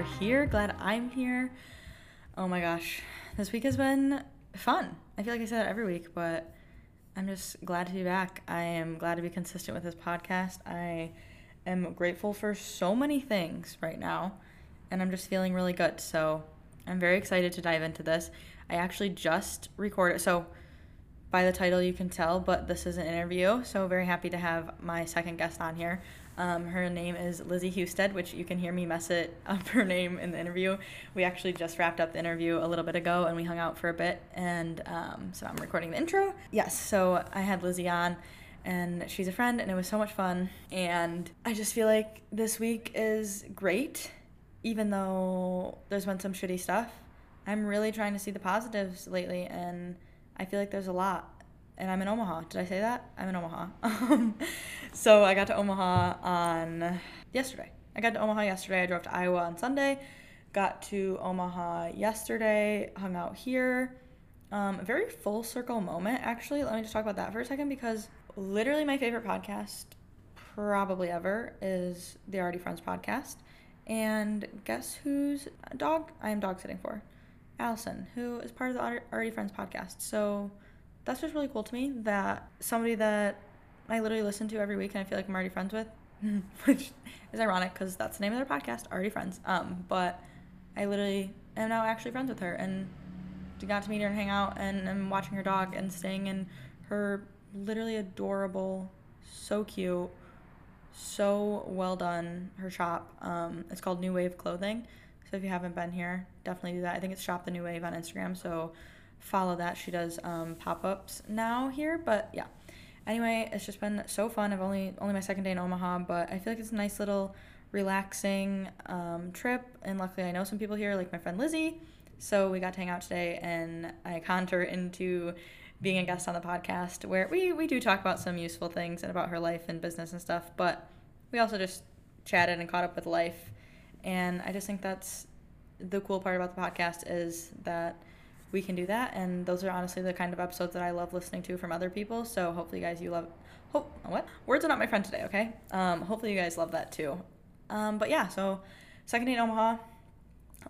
you're here. Glad I'm here. Oh my gosh, this week has been fun. I feel like I say that every week, but I'm just glad to be back. I am glad to be consistent with this podcast. I am grateful for so many things right now, and I'm just feeling really good. So I'm very excited to dive into this. I actually just recorded, so by the title you can tell, but this is an interview. So very happy to have my second guest on here. Um, her name is Lizzi Hustedt, which you can hear me mess it up her name in the interview. We actually just wrapped up the interview a little bit ago and we hung out for a bit. And um, so I'm recording the intro. Yes, so I had Lizzi on and she's a friend and it was so much fun. And I just feel like this week is great, even though there's been some shitty stuff. I'm really trying to see the positives lately and I feel like there's a lot and I'm in Omaha. Did I say that? I'm in Omaha. So I got to Omaha on yesterday. I got to Omaha yesterday. I drove to Iowa on Sunday. Got to Omaha yesterday. Hung out here. Um, very full circle moment, actually. Let me just talk about that for a second because literally my favorite podcast, probably ever, is the Already Friends podcast. And guess whose dog I am dog sitting for? Allison, who is part of the Already Friends podcast. So that's just really cool to me that somebody that I literally listen to every week and I feel like I'm already friends with, which is ironic because that's the name of their podcast, Already Friends. Um, but I literally am now actually friends with her and got to meet her and hang out and I'm watching her dog and staying in her literally adorable, so cute, so well done, her shop. Um, it's called New Wave Clothing. So if you haven't been here, definitely do that. I think it's Shop the New Wave on Instagram. So follow that. She does um, pop ups now here, but yeah. Anyway, it's just been so fun. I've only only my second day in Omaha, but I feel like it's a nice little relaxing um, trip. And luckily, I know some people here, like my friend Lizzi. So we got to hang out today, and I conned her into being a guest on the podcast, where we we do talk about some useful things and about her life and business and stuff. But we also just chatted and caught up with life, and I just think that's the cool part about the podcast is that we can do that. And those are honestly the kind of episodes that I love listening to from other people. So hopefully, you guys, you love. Hope what words are not my friend today. Okay. Um, hopefully, you guys love that too. Um, but yeah, so second day in Omaha,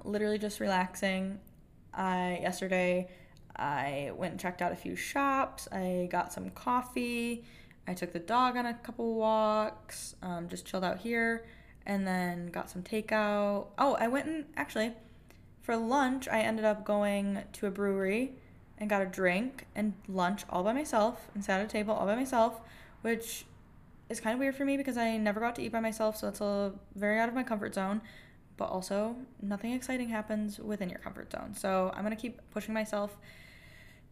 literally just relaxing. I yesterday I went and checked out a few shops. I got some coffee. I took the dog on a couple walks. Um, just chilled out here, and then got some takeout. Oh, I went and actually for lunch, I ended up going to a brewery and got a drink and lunch all by myself and sat at a table all by myself, which is kind of weird for me because I never got to eat by myself, so it's a very out of my comfort zone. But also, nothing exciting happens within your comfort zone. So I'm gonna keep pushing myself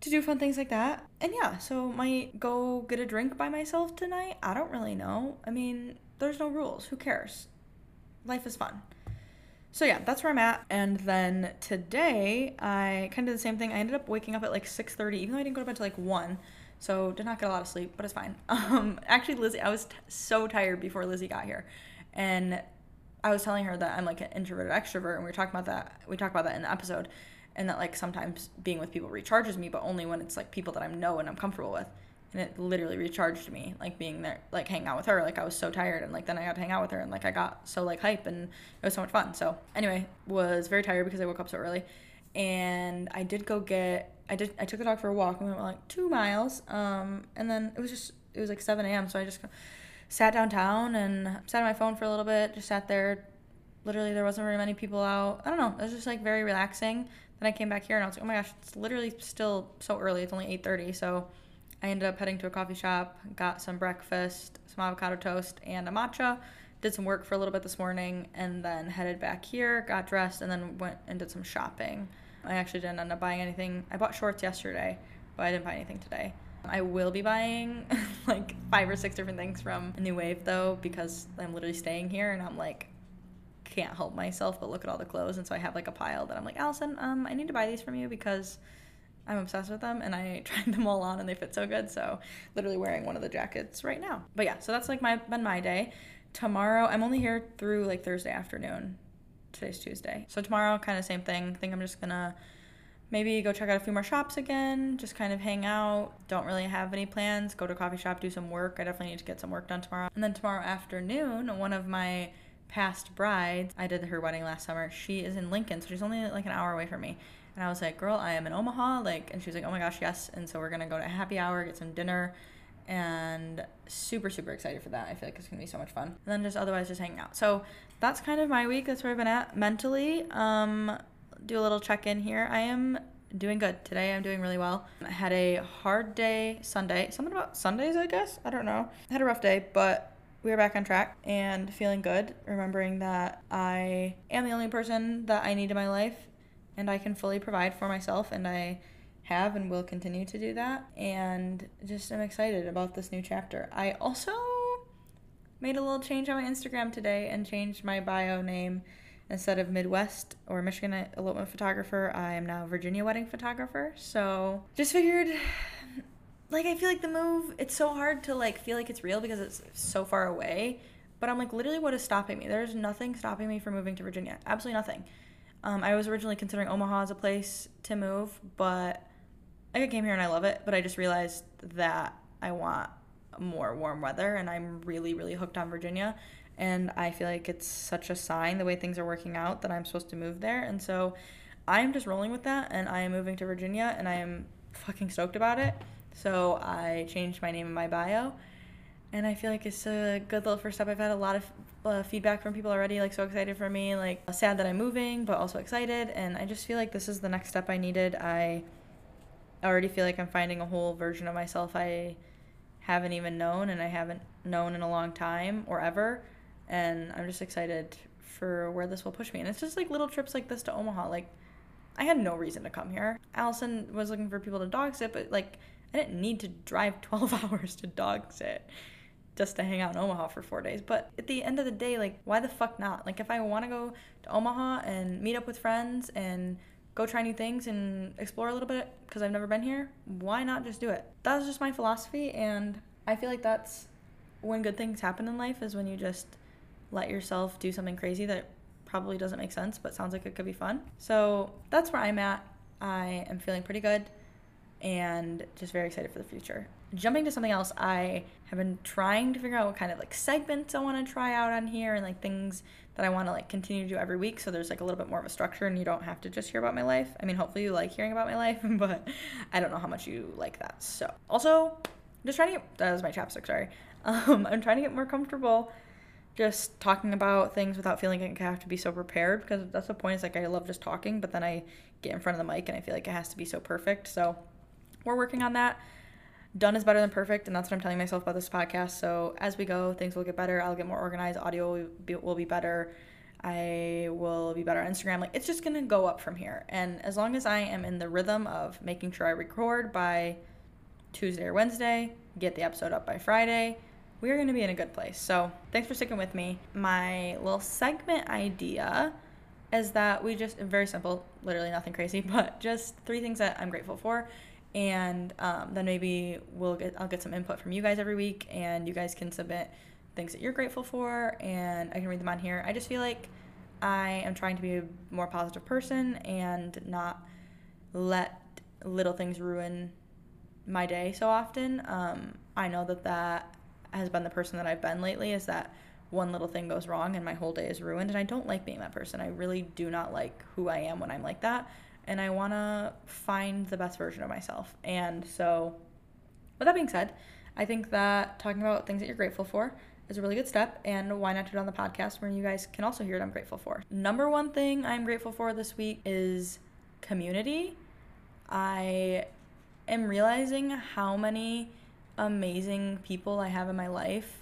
to do fun things like that. And yeah, so might go get a drink by myself tonight. I don't really know. I mean, there's no rules. Who cares? Life is fun. So yeah, that's where I'm at. And then today, I kind of did the same thing. I ended up waking up at like 6:30, even though I didn't go to bed till like one. So did not get a lot of sleep, but it's fine. Um, actually, Lizzi, I was t- so tired before Lizzi got here, and I was telling her that I'm like an introverted extrovert, and we were talking about that. We talked about that in the episode, and that like sometimes being with people recharges me, but only when it's like people that I know and I'm comfortable with and it literally recharged me like being there like hanging out with her. Like i was so tired and like then i got to hang out with her and like i got so like hype and it was so much fun. So anyway was very tired because i woke up so early. And i did go get i did i took the dog for a walk and we went like two miles. Um and then it was just it was like 7 a.m so i just sat downtown and sat on my phone for a little bit just sat there. Literally there wasn't very many people out. I don't know. It was just like very relaxing. Then i came back here and i was like oh my gosh it's literally still so early. It's only 8.30 so I ended up heading to a coffee shop, got some breakfast, some avocado toast, and a matcha. Did some work for a little bit this morning, and then headed back here, got dressed, and then went and did some shopping. I actually didn't end up buying anything. I bought shorts yesterday, but I didn't buy anything today. I will be buying like five or six different things from New Wave though, because I'm literally staying here and I'm like, can't help myself but look at all the clothes. And so I have like a pile that I'm like, Allison, um, I need to buy these from you because I'm obsessed with them and I tried them all on and they fit so good. So literally wearing one of the jackets right now. But yeah, so that's like my been my day. Tomorrow I'm only here through like Thursday afternoon. Today's Tuesday. So tomorrow kind of same thing. I think I'm just gonna maybe go check out a few more shops again, just kind of hang out. Don't really have any plans. Go to a coffee shop, do some work. I definitely need to get some work done tomorrow. And then tomorrow afternoon, one of my past brides, I did her wedding last summer. She is in Lincoln, so she's only like an hour away from me. And I was like, "Girl, I am in Omaha." Like, and she was like, "Oh my gosh, yes." And so we're gonna go to happy hour, get some dinner, and super super excited for that. I feel like it's gonna be so much fun. And then just otherwise just hanging out. So that's kind of my week. That's where I've been at mentally. Um, do a little check in here. I am doing good today. I'm doing really well. I had a hard day Sunday. Something about Sundays, I guess. I don't know. I had a rough day, but we are back on track and feeling good. Remembering that I am the only person that I need in my life, and I can fully provide for myself, and I have and will continue to do that. And just am excited about this new chapter. I also made a little change on my Instagram today and changed my bio name instead of Midwest or Michigan elopement photographer, I am now Virginia wedding photographer. So just figured like I feel like the move it's so hard to like feel like it's real because it's so far away. But I'm like literally what is stopping me? There's nothing stopping me from moving to Virginia. Absolutely nothing. Um, I was originally considering Omaha as a place to move, but I came here and I love it. But I just realized that I want more warm weather and I'm really, really hooked on Virginia. And I feel like it's such a sign the way things are working out that I'm supposed to move there. And so I'm just rolling with that and I am moving to Virginia and I am fucking stoked about it. So I changed my name in my bio. And I feel like it's a good little first step. I've had a lot of uh, feedback from people already, like so excited for me, like sad that I'm moving, but also excited. And I just feel like this is the next step I needed. I already feel like I'm finding a whole version of myself I haven't even known and I haven't known in a long time or ever and I'm just excited for where this will push me. And it's just like little trips like this to Omaha. Like, I had no reason to come here. Allison was looking for people to dog sit, but like, I didn't need to drive 12 hours to dog sit just to hang out in Omaha for four days. But at the end of the day, like, why the fuck not? Like, if I want to go to Omaha and meet up with friends and go try new things and explore a little bit because I've never been here, why not just do it? That's just my philosophy, and I feel like that's when good things happen in life is when you just let yourself do something crazy that probably doesn't make sense but sounds like it could be fun. So that's where I'm at. I am feeling pretty good and just very excited for the future. Jumping to something else, I have been trying to figure out what kind of like segments I want to try out on here and like things that I want to like continue to do every week so there's like a little bit more of a structure and you don't have to just hear about my life. I mean, hopefully you like hearing about my life, but I don't know how much you like that. So, also, just trying to get that was my chapstick, sorry. Um, I'm trying to get more comfortable just talking about things without feeling like I have to be so prepared because that's the point. It's like I love just talking, but then I get in front of the mic and I feel like it has to be so perfect. So we're working on that. Done is better than perfect, and that's what I'm telling myself about this podcast. So as we go, things will get better. I'll get more organized. Audio will be, will be better. I will be better on Instagram. Like it's just gonna go up from here. And as long as I am in the rhythm of making sure I record by Tuesday or Wednesday, get the episode up by Friday, we're to be in a good place. So, thanks for sticking with me. My little segment idea is that we just, very simple, literally nothing crazy, but just three things that I'm grateful for. And um, then maybe we'll get, I'll get some input from you guys every week, and you guys can submit things that you're grateful for, and I can read them on here. I just feel like I am trying to be a more positive person and not let little things ruin my day so often. Um, I know that that has been the person that I've been lately is that one little thing goes wrong and my whole day is ruined. And I don't like being that person. I really do not like who I am when I'm like that. And I want to find the best version of myself. And so, with that being said, I think that talking about things that you're grateful for is a really good step. And why not do it on the podcast where you guys can also hear what I'm grateful for? Number one thing I'm grateful for this week is community. I am realizing how many amazing people I have in my life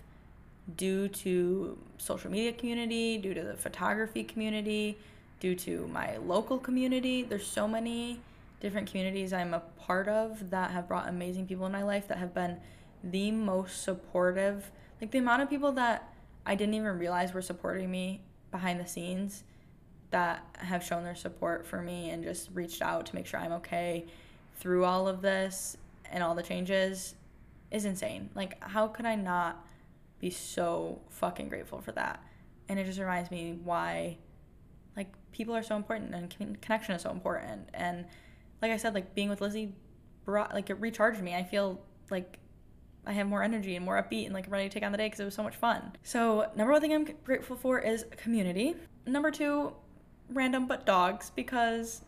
due to social media community, due to the photography community, due to my local community. There's so many different communities I'm a part of that have brought amazing people in my life that have been the most supportive. Like the amount of people that I didn't even realize were supporting me behind the scenes that have shown their support for me and just reached out to make sure I'm okay through all of this and all the changes is insane. Like, how could I not be so fucking grateful for that? And it just reminds me why, people are so important and connection is so important. And like I said, like being with Lizzi brought, like, it recharged me. I feel like I have more energy and more upbeat and like ready to take on the day because it was so much fun. So, number one thing I'm grateful for is community. Number two, random but dogs because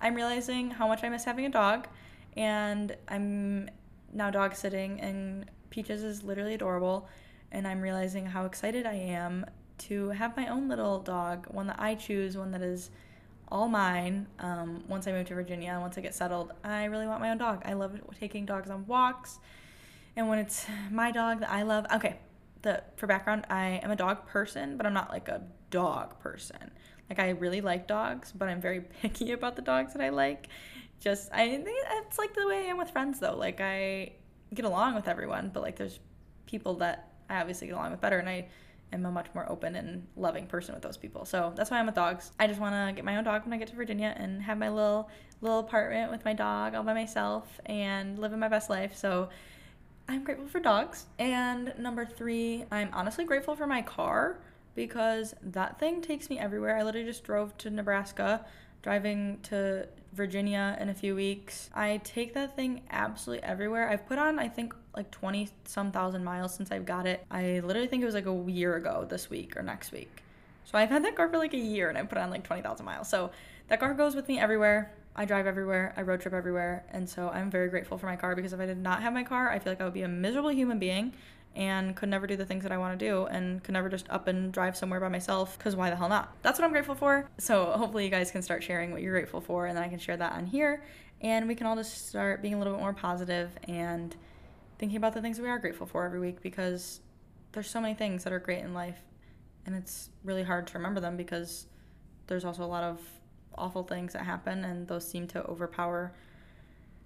I'm realizing how much I miss having a dog and I'm now dog sitting and Peaches is literally adorable and I'm realizing how excited I am to have my own little dog, one that I choose, one that is all mine. Um, once I move to Virginia, once I get settled, I really want my own dog. I love taking dogs on walks and when it's my dog that I love, okay, the for background, I am a dog person, but I'm not like a dog person. Like I really like dogs, but I'm very picky about the dogs that I like. Just I think it's like the way I am with friends though. Like I get along with everyone, but like there's people that I obviously get along with better and I am a much more open and loving person with those people. So that's why I'm with dogs. I just want to get my own dog when I get to Virginia and have my little little apartment with my dog all by myself and living my best life. So I'm grateful for dogs. And number three, I'm honestly grateful for my car because that thing takes me everywhere. I literally just drove to Nebraska, driving to Virginia in a few weeks. I take that thing absolutely everywhere. I've put on, I think, like 20 some thousand miles since I've got it. I literally think it was like a year ago this week or next week. So I've had that car for like a year and I put on like 20,000 miles. So that car goes with me everywhere. I drive everywhere, I road trip everywhere, and so I'm very grateful for my car because if I did not have my car, I feel like I would be a miserable human being and could never do the things that I want to do and could never just up and drive somewhere by myself because why the hell not? That's what I'm grateful for. So hopefully you guys can start sharing what you're grateful for and then I can share that on here and we can all just start being a little bit more positive and thinking about the things we are grateful for every week because there's so many things that are great in life and it's really hard to remember them because there's also a lot of awful things that happen, and those seem to overpower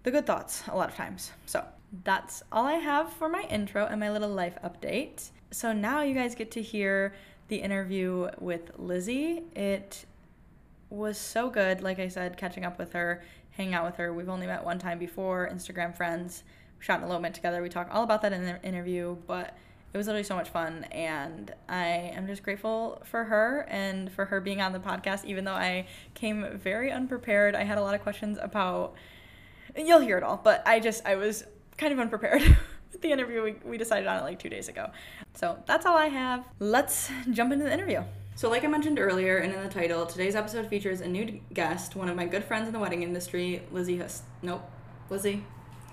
the good thoughts a lot of times. So that's all I have for my intro and my little life update. So now you guys get to hear the interview with Lizzi. It was so good, like I said, catching up with her, hanging out with her. We've only met one time before, Instagram friends. Shot an elopement together. We talk all about that in the interview, but it was literally so much fun and i am just grateful for her and for her being on the podcast even though i came very unprepared i had a lot of questions about you'll hear it all but i just i was kind of unprepared with the interview we, we decided on it like two days ago so that's all i have let's jump into the interview so, like I mentioned earlier and in the title, today's episode features a new guest, one of my good friends in the wedding industry, Lizzi Hust. Nope. Lizzi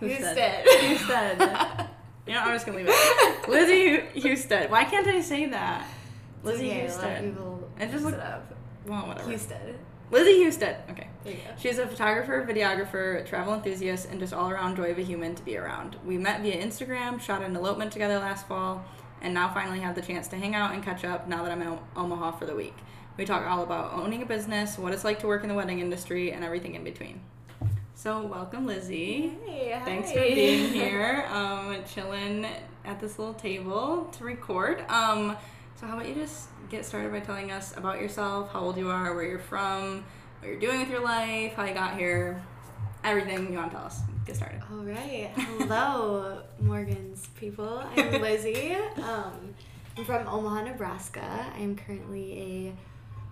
Hustedt. Hustedt. You know, I'm just gonna leave it. Lizzi Houston. Why can't I say that? Lizzi okay, Houston. People It just look. it up. Well, whatever. Houston. Lizzi Houston. Okay. There you go. She's a photographer, videographer, travel enthusiast, and just all around joy of a human to be around. We met via Instagram, shot an elopement together last fall, and now finally have the chance to hang out and catch up now that I'm in Omaha for the week. We talk all about owning a business, what it's like to work in the wedding industry, and everything in between. So, welcome, Lizzi. Hey, Thanks hi. for being here, um, chilling at this little table to record. Um, so, how about you just get started by telling us about yourself, how old you are, where you're from, what you're doing with your life, how you got here, everything you want to tell us. Get started. All right. Hello, Morgan's people. I'm Lizzi. Um, I'm from Omaha, Nebraska. I'm currently a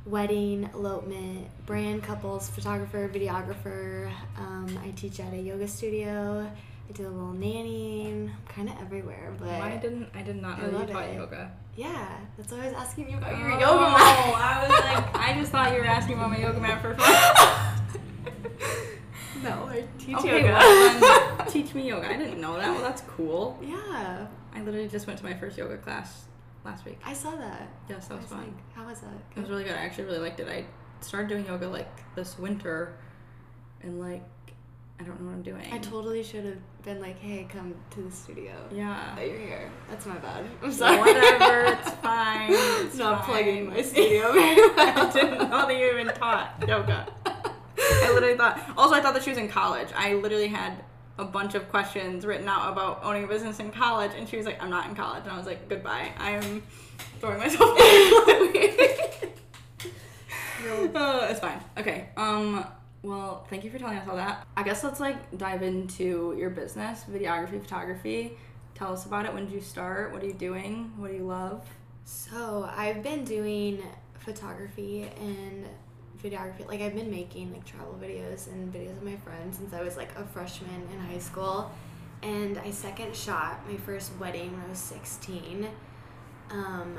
wedding, elopement, brand couples photographer, videographer. Um, I teach at a yoga studio. I do a little nannying. I'm kind of everywhere, but Why didn't I did not I know you taught it. yoga? yeah, that's why I was asking you about Oh, your yoga mat. I was like, I just thought you were asking about my yoga mat for fun. no, I teach okay, yoga. well, teach me yoga. I didn't know that. Well, that's cool. yeah, I literally just went to my first yoga class last week. I saw that. Yes, that was fun. think- How was that? It was really good. I actually really liked it. I started doing yoga like this winter, and like I don't know what I'm doing. I totally should have been like, "Hey, come to the studio." Yeah. But you're here. That's my bad. I'm sorry. Whatever. It's fine. It's Not fine. plugging my studio very well. I didn't know that you even taught yoga. I literally thought. Also, I thought that she was in college. I literally had a bunch of questions written out about owning a business in college, and she was like, "I'm not in college," and I was like, "Goodbye. I'm throwing myself away." Uh, it's fine. Okay. Um. Well, thank you for telling us all that. I guess let's like dive into your business, videography, photography. Tell us about it. When did you start? What are you doing? What do you love? So I've been doing photography and videography. Like I've been making like travel videos and videos of my friends since I was like a freshman in high school. and I second shot my first wedding when I was 16. Um,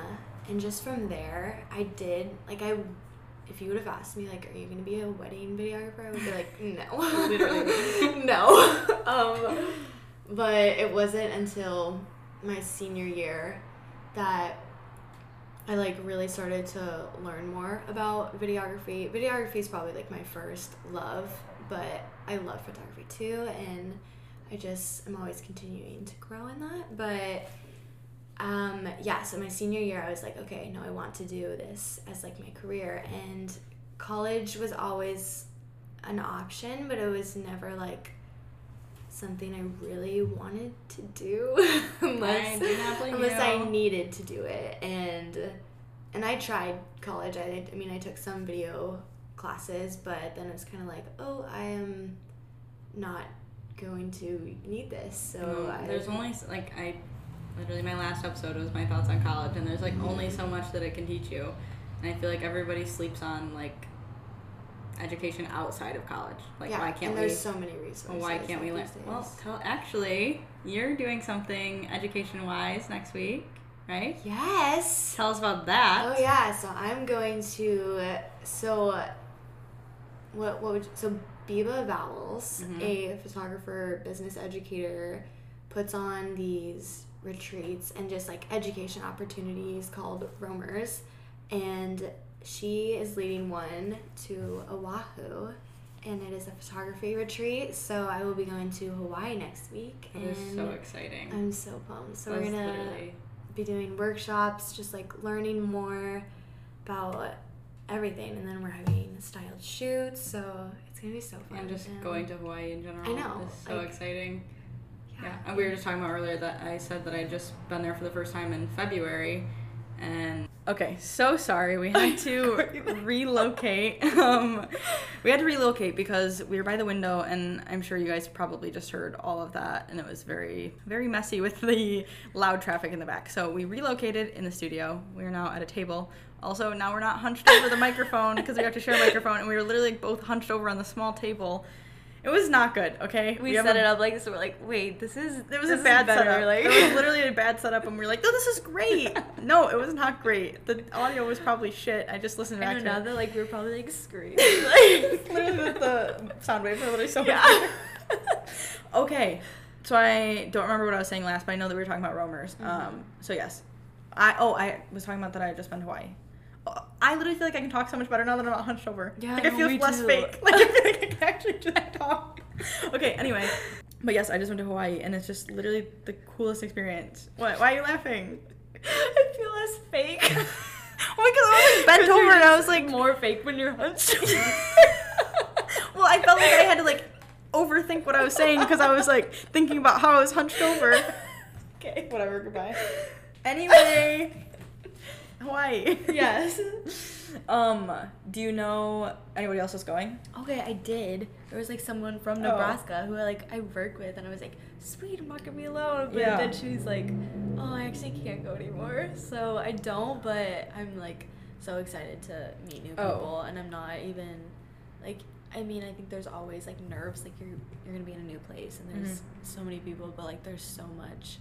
and just from there, I did like I. If you would have asked me like, "Are you gonna be a wedding videographer?" I would be like, "No, Literally. no." um, but it wasn't until my senior year that I like really started to learn more about videography. Videography is probably like my first love, but I love photography too, and I just am always continuing to grow in that. But um, yeah, so my senior year, I was like, okay, no, I want to do this as like my career, and college was always an option, but it was never like something I really wanted to do unless, I unless I needed to do it. And and I tried college. I, I mean I took some video classes but then it was kind of like oh I am not going to need this. So No, I, there's only like I literally my last episode was my thoughts on college, and there's like Mm-hmm. only so much that it can teach you, and I feel like everybody sleeps on like education outside of college. Like yeah why can't and we? there's so many resources why can't we learn? Well, tell actually you're doing something education wise next week, right? yes Tell us about that. Oh yeah, so I'm going to so what what would so Biba Vowels, Mhm. a photographer, business educator, puts on these retreats and just like education opportunities called roamers and she is leading one to Oahu and it is a photography retreat so I will be going to Hawaii next week That and is so exciting. I'm so pumped so That's we're gonna literally be doing workshops, just like learning more about everything. And then we're having styled shoots, so it's gonna be so fun. and just going to Hawaii in general. I know, is so like- exciting. yeah. Yeah, and we were just talking about earlier that I said that I'd just been there for the first time in February, and okay, so sorry we had to relocate. Um, we had to relocate because we were by the window, and I'm sure you guys probably just heard all of that, and it was very, very messy with the loud traffic in the back. So we relocated in the studio. We are now at a table. Also, now we're not hunched over the microphone because we have to share a microphone, and we were literally both hunched over on the small table. It was not good. Okay, We, have set a- it up like this. We're like, wait, this is it was a bad setup. Like, it was literally a bad setup, and we are like, "No, this is great." no, it was not great. The audio was probably shit. I just listened back know now to that like we were probably like screaming. like literally, the, the sound waves are literally so Yeah. okay, so I don't remember what I was saying last, but I know that we were talking about roamers. Mm-hmm. Um, so yes, I oh I was talking about that I had just been to Hawaii. Oh, I literally feel like I can talk so much better now that I'm not hunched over. Yeah, like I no, feel less too. fake. Like I feel like I can actually just talk. Okay, anyway. But yes, I just went to Hawaii and it's just literally the coolest experience. What? Why are you laughing? I feel less fake. Oh my god, I was like bent over and I was like more fake when you're hunched. well, I felt like I had to like overthink what I was saying because I was like thinking about how I was hunched over. Okay, whatever, goodbye. Anyway, Hawaii. Yes. Um, do you know anybody else that's going? okay, I did. There was like someone from Oh. Nebraska who I like I work with, and I was like, "Sweet, I'm not gonna be alone." But Yeah. then she's like, "Oh, I actually can't go anymore." So I don't, but I'm like so excited to meet new Oh. people, and I'm not even like. I mean, I think there's always like nerves, like you're you're gonna be in a new place, and there's Mhm. so many people, but like there's so much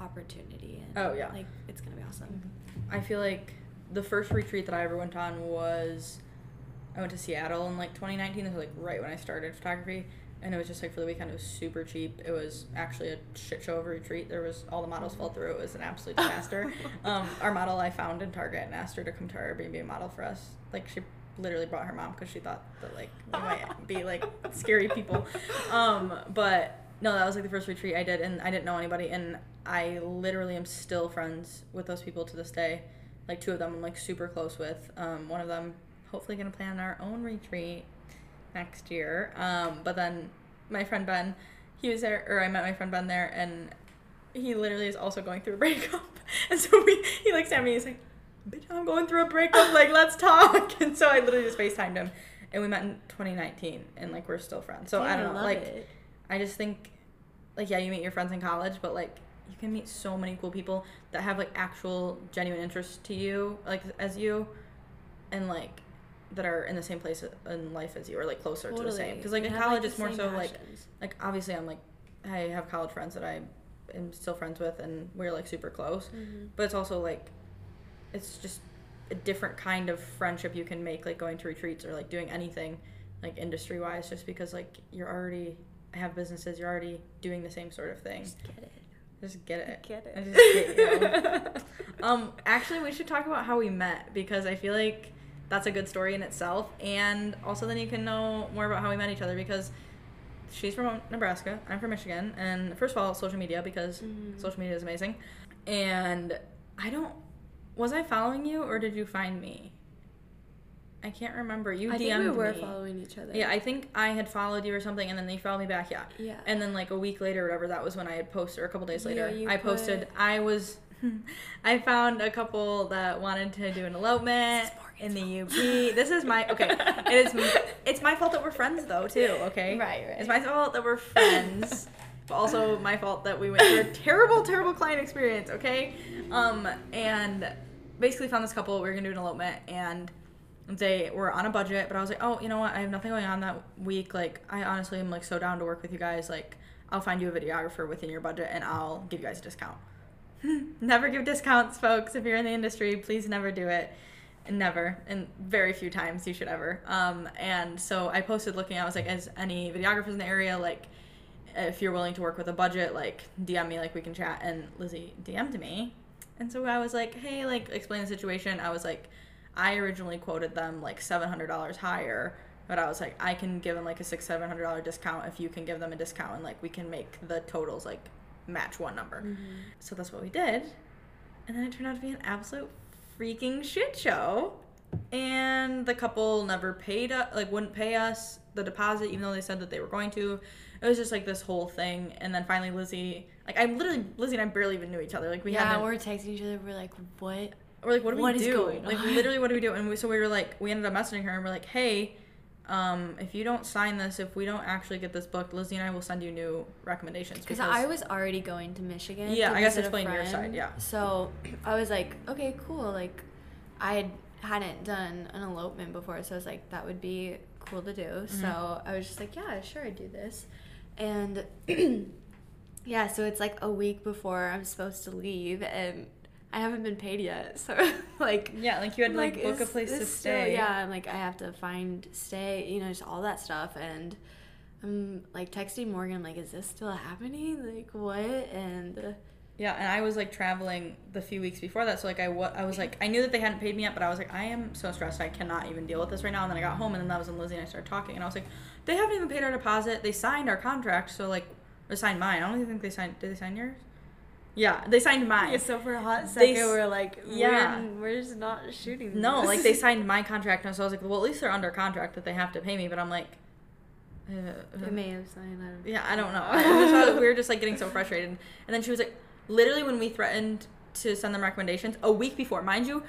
opportunity, and Oh, yeah. like it's gonna be awesome. I feel like the first retreat that I ever went on was I went to Seattle in like 2019. This was like right when I started photography, and it was just like for the weekend. It was super cheap. It was actually a shit show of a retreat. There was all the models fell through. It was an absolute disaster. um, our model I found in Target and asked her to come to our Airbnb and model for us. Like she literally brought her mom because she thought that like we might be like scary people. Um, but no, that was like the first retreat I did, and I didn't know anybody, and I literally am still friends with those people to this day. Like two of them I'm like super close with. Um, one of them hopefully gonna plan our own retreat next year. Um, but then my friend Ben, he was there, or I met my friend Ben there, and he literally is also going through a breakup. And so we, he looks at me, he's like, "Bitch, I'm going through a breakup. Like, let's talk." And so I literally just Facetimed him, and we met in 2019, and like we're still friends. So I don't know, love like. it. I just think, like, yeah, you meet your friends in college, but like, you can meet so many cool people that have like actual genuine interest to you, like as you, and like that are in the same place in life as you, or like closer to the same. Because like in have, college, the it's more so like, like obviously I'm like I have college friends that I am still friends with, and we're like super close. Mm-hmm. But it's also like, it's just a different kind of friendship you can make, like going to retreats or like doing anything, like industry wise, just because like you're already have businesses, you're already doing the same sort of thing. Just get it. Just get it. Get it. I just get you. um, actually, we should talk about how we met because I feel like that's a good story in itself, and also then you can know more about how we met each other because she's from Nebraska, I'm from Michigan, and first of all, social media because Mhm. social media is amazing, and I don't. Was I following you or did you find me? I can't remember. You I DM'd think we were me. following each other. Yeah, I think I had followed you or something, and then you followed me back. Yeah. Yeah. And then like a week later, or whatever, that was when I had posted, or a couple days later, you I posted. I was, I found a couple that wanted to do an elopement in the UP. This is my okay. It is. It's my fault that we're friends though too. Okay. Right, right. It's my fault that we're friends, but also my fault that we went through a terrible, terrible client experience. Okay. Um, and basically found this couple. We were gonna do an elopement and they were on a budget, but I was like, oh, you know what? I have nothing going on that week. Like, I honestly am like so down to work with you guys. Like, I'll find you a videographer within your budget, and I'll give you guys a discount. never give discounts, folks. If you're in the industry, please never do it. Never, and very few times you should ever. Um, and so I posted looking. I was like, as any videographers in the area, like, if you're willing to work with a budget, like, DM me, like we can chat. And Lizzi DM'd me, and so I was like, hey, like, explain the situation. I was like, I originally quoted them like seven hundred dollars higher, but I was like, I can give them like a six seven hundred dollar discount if you can give them a discount, and like we can make the totals like match one number. Mhm. So that's what we did, and then it turned out to be an absolute freaking shit show. And the couple never paid us, like wouldn't pay us the deposit, even though they said that they were going to. It was just like this whole thing, and then finally Lizzi, like I literally Lizzi and I barely even knew each other. Like we yeah, we were texting each other. We're like, what? We're like, what do What we do? Like, literally, what do we do? And we, so we were like, we ended up messaging her and we're like, hey, um, if you don't sign this, if we don't actually get this booked, Lizzi and I will send you new recommendations. Because I was already going to Michigan. Yeah, to I guess explain your side, yeah. So I was like, okay, cool. Like, I had, hadn't done an elopement before, so I was like, that would be cool to do. Mm-hmm. So I was just like, yeah, sure, I'd do this. And yeah, so it's like a week before I'm supposed to leave, and I haven't been paid yet. So like, yeah, like you had to like, book a place to this still- stay. yeah, and like I have to find stay, you know, just all that stuff. And I'm like texting Morgan, I'm like, is this still happening? Like what? And Yeah, and I was like traveling the few weeks before that, so like I wa- I was like I knew that they hadn't paid me yet, but I was like I am so stressed I cannot even deal with this right now. And then I got home, and then that was when Lizzi and I started talking, and I was like, they haven't even paid our deposit. They signed our contract, so like they signed mine. I don't even think they signed. Did they sign yours? Yeah, they signed mine. yeah, so for a hot They second, s- we're like, yeah. we're, we're just not shooting. No, this. like they signed my contract, and so I was like, well, at least they're under contract that they have to pay me. But I'm like, uh, They may have signed. I yeah, I don't know. I- we were just like getting so frustrated, and then she was like, literally when we threatened to send them recommendations a week before, mind you,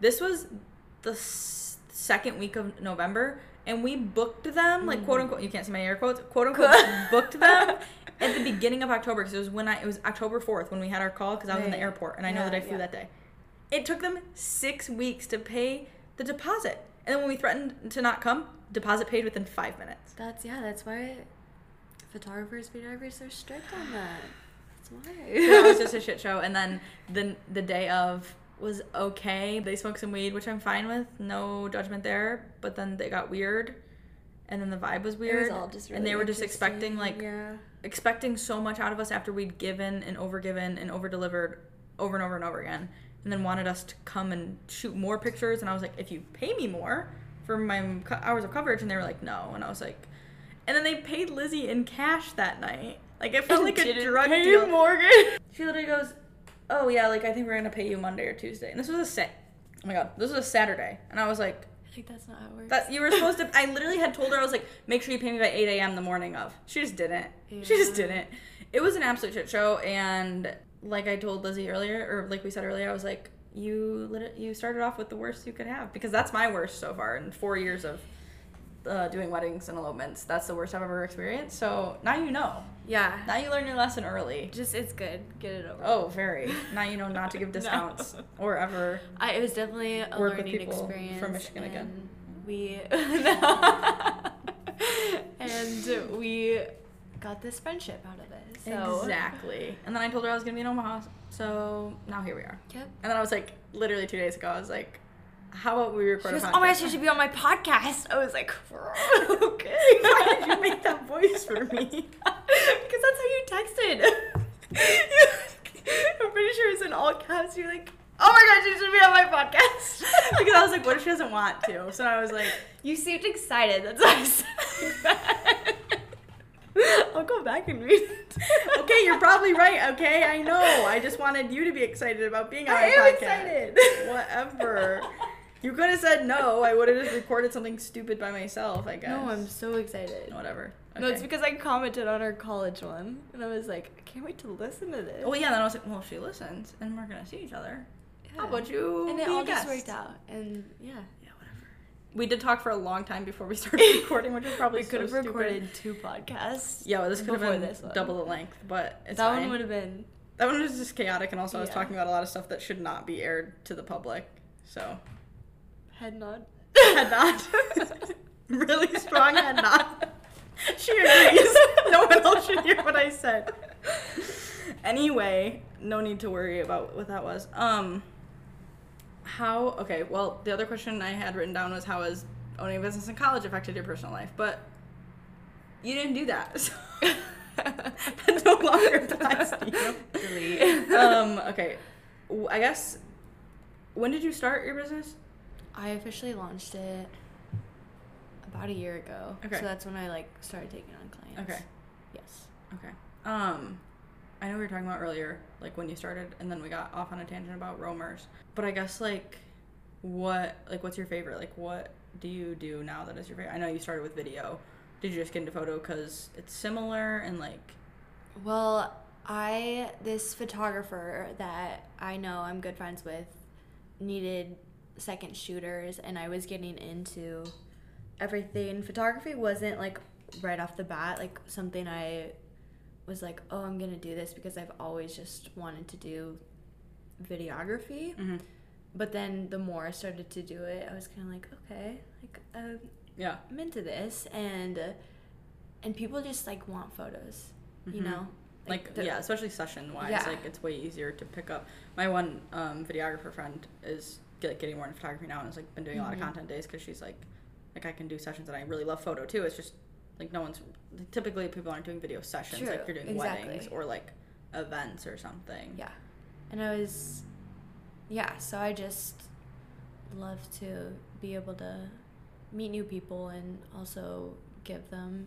this was the s- second week of November, and we booked them like quote hmm. unquote. You can't see my air quotes. Quote unquote booked them. At the beginning of October, because it was when I it was October fourth when we had our call, because I was in the airport and I know that I flew yeah. that day. It took them six weeks to pay the deposit. And then when we threatened to not come, deposit paid within five minutes. That's yeah. That's why photographers, videographers are strict on that. That's why. it was just a shit show. And then the the day of was okay. They smoked some weed, which I'm fine with. No judgment there. But then they got weird. And then the vibe was It weird. was all just and they were just expecting like yeah. expecting so much out of us after we'd given and overgiven and over delivered over and over and over again. And then wanted us to come and shoot more pictures. And I was like, if you pay me more for my hours of coverage, and they were like, no. And I was like, and then they paid Lizzi in cash that night. Like it felt like a drug deal. Morgan. She literally goes, "Oh yeah, like I think we're gonna pay you Monday or Tuesday." And this was a set. Oh my god, this was a Saturday, and I was like, Like that's not how it works. "That you were supposed to." I literally had told her I was like, "Make sure you pay me by eight a.m. the morning of." She just didn't. She just didn't. It was an absolute shit show, and like I told Lizzi earlier, or like we said earlier, I was like, "You lit- you started off with the worst you could have because that's my worst so far in four years of." Uh, doing weddings and elopements. That's the worst I've ever experienced. So now you know. yeah. Now you learn your lesson early. Just it's good. Get it over. Oh, very. Now you know not to give No. discounts or ever. I, it was definitely a Work with learning people from experience. Michigan again. We and we got this friendship out of it. So Exactly. And then I told her I was gonna be in Omaha, so now here we are. Yep. And then I was like, literally two days ago, I was like, how about we She record goes, a "Oh my gosh, you should be on my podcast." I was like, "Okay." Why did you make that voice for me? Because that's how you texted. I'm pretty sure it's in all caps. You're like, "Oh my gosh, you should be on my podcast." because I was like, what if she doesn't want to? So I was like, You seemed excited. That's why I said that. I'll go back and read it. okay, you're probably right. Okay, I know. I just wanted you to be excited about being on my podcast. I my am podcast. excited. Whatever. You could have said no. I would have just recorded something stupid by myself. I guess. No, I'm so excited. Whatever. No, it's because I commented on our college one, and I was like, I can't wait to listen to this. Oh yeah, then I was like, well, she listens, and we're gonna see each other. How about you? And it all just guest? worked out, and yeah, Yeah, whatever. We did talk for a long time before we started recording, which is probably we could have so recorded two podcasts. Yeah, well, this could have been double the length, but it's that fine. one would have been. That one was just chaotic, and also I was talking about a lot of stuff that should not be aired to the public. So Head nod. head nod, really strong head nod. She agrees. no one else should hear what I said. Anyway, no need to worry about what that was. Um, how? Okay, well, the other question I had written down was how has owning a business in college affected your personal life? But you didn't do that. So that no longer applies to you. Delete. um, okay. I guess. When did you start your business? I officially launched it about a year ago. Okay. So that's when I like started taking on clients. Okay. Yes. Okay. Um, I know we were talking about earlier, like when you started, and then we got off on a tangent about roamers. But I guess like, what like what's your favorite? Like, what do you do now that is your favorite? I know you started with video. Did you just get into photo because it's similar and like? Well, I this photographer that I know I'm good friends with needed second shooters and I was getting into everything. Photography wasn't like right off the bat like something I was like, "Oh, I'm going to do this because I've always just wanted to do videography." Mhm. But then the more I started to do it, I was kind of like, "Okay, like um, Yeah. I'm into this and and people just like want photos, you Mhm. know? Like, the- yeah, especially session wise, Yeah. like it's way easier to pick up. My one um, videographer friend is like getting more into photography now and has like been doing a lot of Mhm. content days because she's like, like I can do sessions and I really love photo too. It's just like no one's typically people aren't doing video sessions like you're doing exactly. weddings or like events or something. Yeah. And I was yeah, so I just love to be able to meet new people and also give them,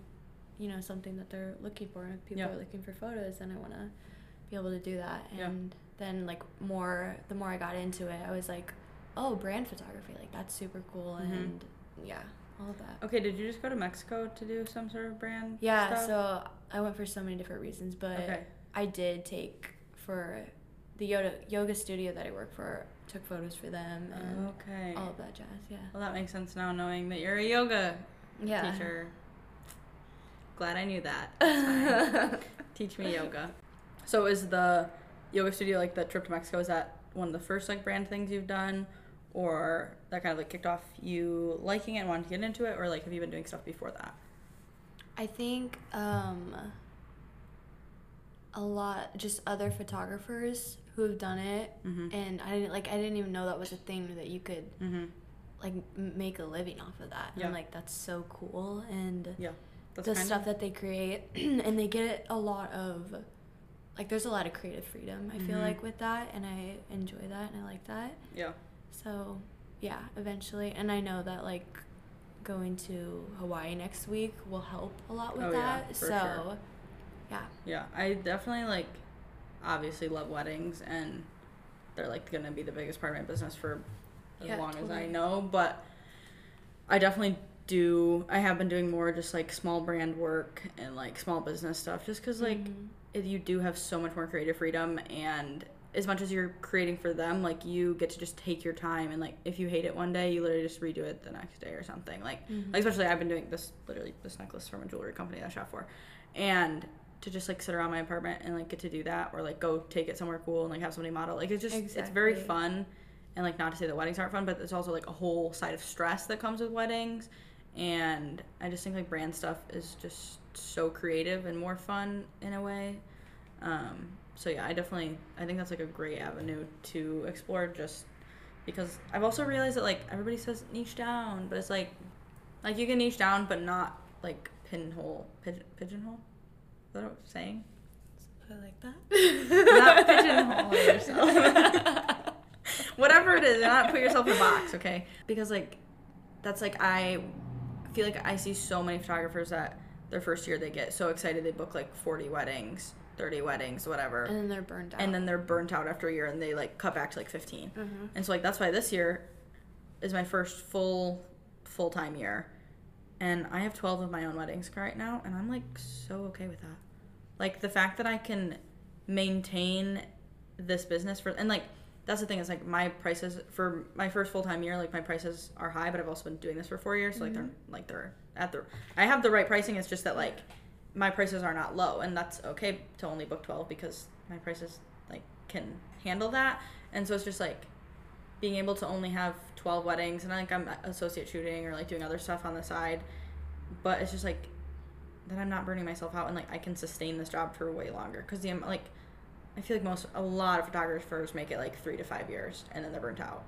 you know, something that they're looking for. If people Yeah. are looking for photos, then I want to be able to do that. Yeah. And then like more the more I got into it, I was like, "Oh, brand photography. Like that's super cool." Mhm. And yeah, all of that. Okay, did you just go to Mexico to do some sort of brand? Yeah, stuff? so I went for so many different reasons, but Okay. I did take for the yoga yoga studio that I work for, took photos for them and Okay. all of that jazz. Yeah. Well, that makes sense now, knowing that you're a yoga Yeah. teacher. Glad I knew that. Teach me yoga. So is the yoga studio like the trip to Mexico? Is that one of the first like brand things you've done, or that kind of like kicked off you liking it and wanting to get into it, or like have you been doing stuff before that? I think um, a lot, just other photographers who have done it, Mhm. and I didn't like. I didn't even know that was a thing that you could Mm-hmm. like make a living off of that. And Yeah. I'm like, that's so cool, and Yeah. That's the stuff of, that they create and they get a lot of like there's a lot of creative freedom i feel Mhm. like with that and i enjoy that and i like that yeah. So yeah eventually and i know that like going to hawaii next week will help a lot with Oh, yeah, that for so sure. yeah Yeah, I definitely like obviously love weddings and they're like gonna be the biggest part of my business for as Yeah, long as I know. But I definitely do I have been doing more just like small brand work and like small business stuff just because like Mhm. it, you do have so much more creative freedom and as much as you're creating for them like you get to just take your time and like if you hate it one day you literally just redo it the next day or something. Like Mhm. like especially I've been doing this literally this necklace from a jewelry company that I shop for, and to just like sit around my apartment and like get to do that or like go take it somewhere cool and like have somebody model like it's just it's very fun. And like not to say that weddings aren't fun but there's also like a whole side of stress that comes with weddings. And I just think like brand stuff is just so creative and more fun in a way. Um, so yeah, I definitely I think that's like a great avenue to explore just because I've also realized that like everybody says niche down, but it's like like you can niche down but not like pinhole pigeon, pigeonhole. Is that what I'm saying? Put it like that. not pigeonhole yourself. Whatever it is, not put yourself in a box, okay? Because like that's like I feel like I see so many photographers that their first year they get so excited they book like 40 weddings, 30 weddings, whatever. and then they're burned out. And then they're burnt out after a year and they like cut back to like 15. Mhm. And so like that's why this year is my first full full time year. And I have 12 of my own weddings right now and I'm like so okay with that. Like the fact that I can maintain this business for and like that's the thing is like my prices for my first full time year like my prices are high but I've also been doing this for 4 years so like they're like they're at the I have the right pricing it's just that like my prices are not low and that's okay to only book 12 because my prices like can handle that. And so it's just like being able to only have 12 weddings and like I'm associate shooting or like doing other stuff on the side but it's just like that I'm not burning myself out and like I can sustain this job for way longer. Because the like I feel like most a lot of photographers make it like 3 to 5 years and then they're burnt out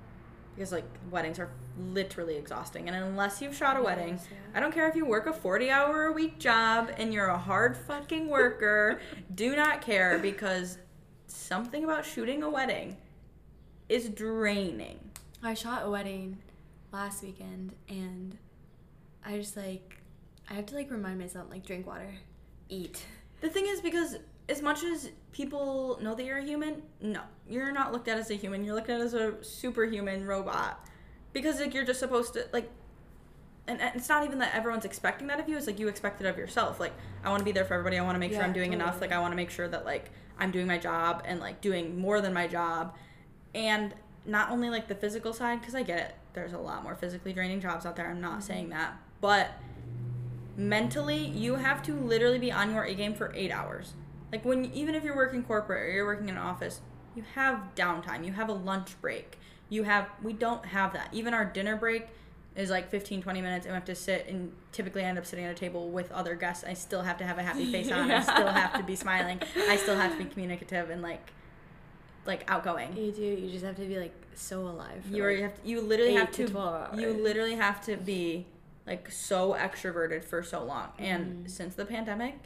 because like weddings are literally exhausting and unless you've shot a wedding Yes, yeah. I don't care if you work a 40 hour a week job and you're a hard fucking worker do not care because something about shooting a wedding is draining I shot a wedding last weekend and I just like I have to like remind myself like drink water, eat. The thing is, because as much as people know that you're a human, no, you're not looked at as a human. You're looked at as a superhuman robot, because like you're just supposed to like, and, and it's not even that everyone's expecting that of you. It's like you expect it of yourself. Like I want to be there for everybody. I want to make sure I'm doing enough. Like I want to make sure that like I'm doing my job and like doing more than my job, and not only like the physical side, because I get it. There's a lot more physically draining jobs out there. I'm not mm-hmm. saying that, but mentally you have to literally be on your A game for eight hours. Like when even if you're working corporate or you're working in an office, you have downtime. You have a lunch break. You have we don't have that. Even our dinner break is like 15 20 minutes and we have to sit and typically I end up sitting at a table with other guests. I still have to have a happy face on. I still have to be smiling. I still have to be communicative and like like outgoing. You do. You just have to be like so alive. You are, like, you have to, you literally have to to 12 you literally have to be like so extroverted for so long. And mm-hmm. since the pandemic,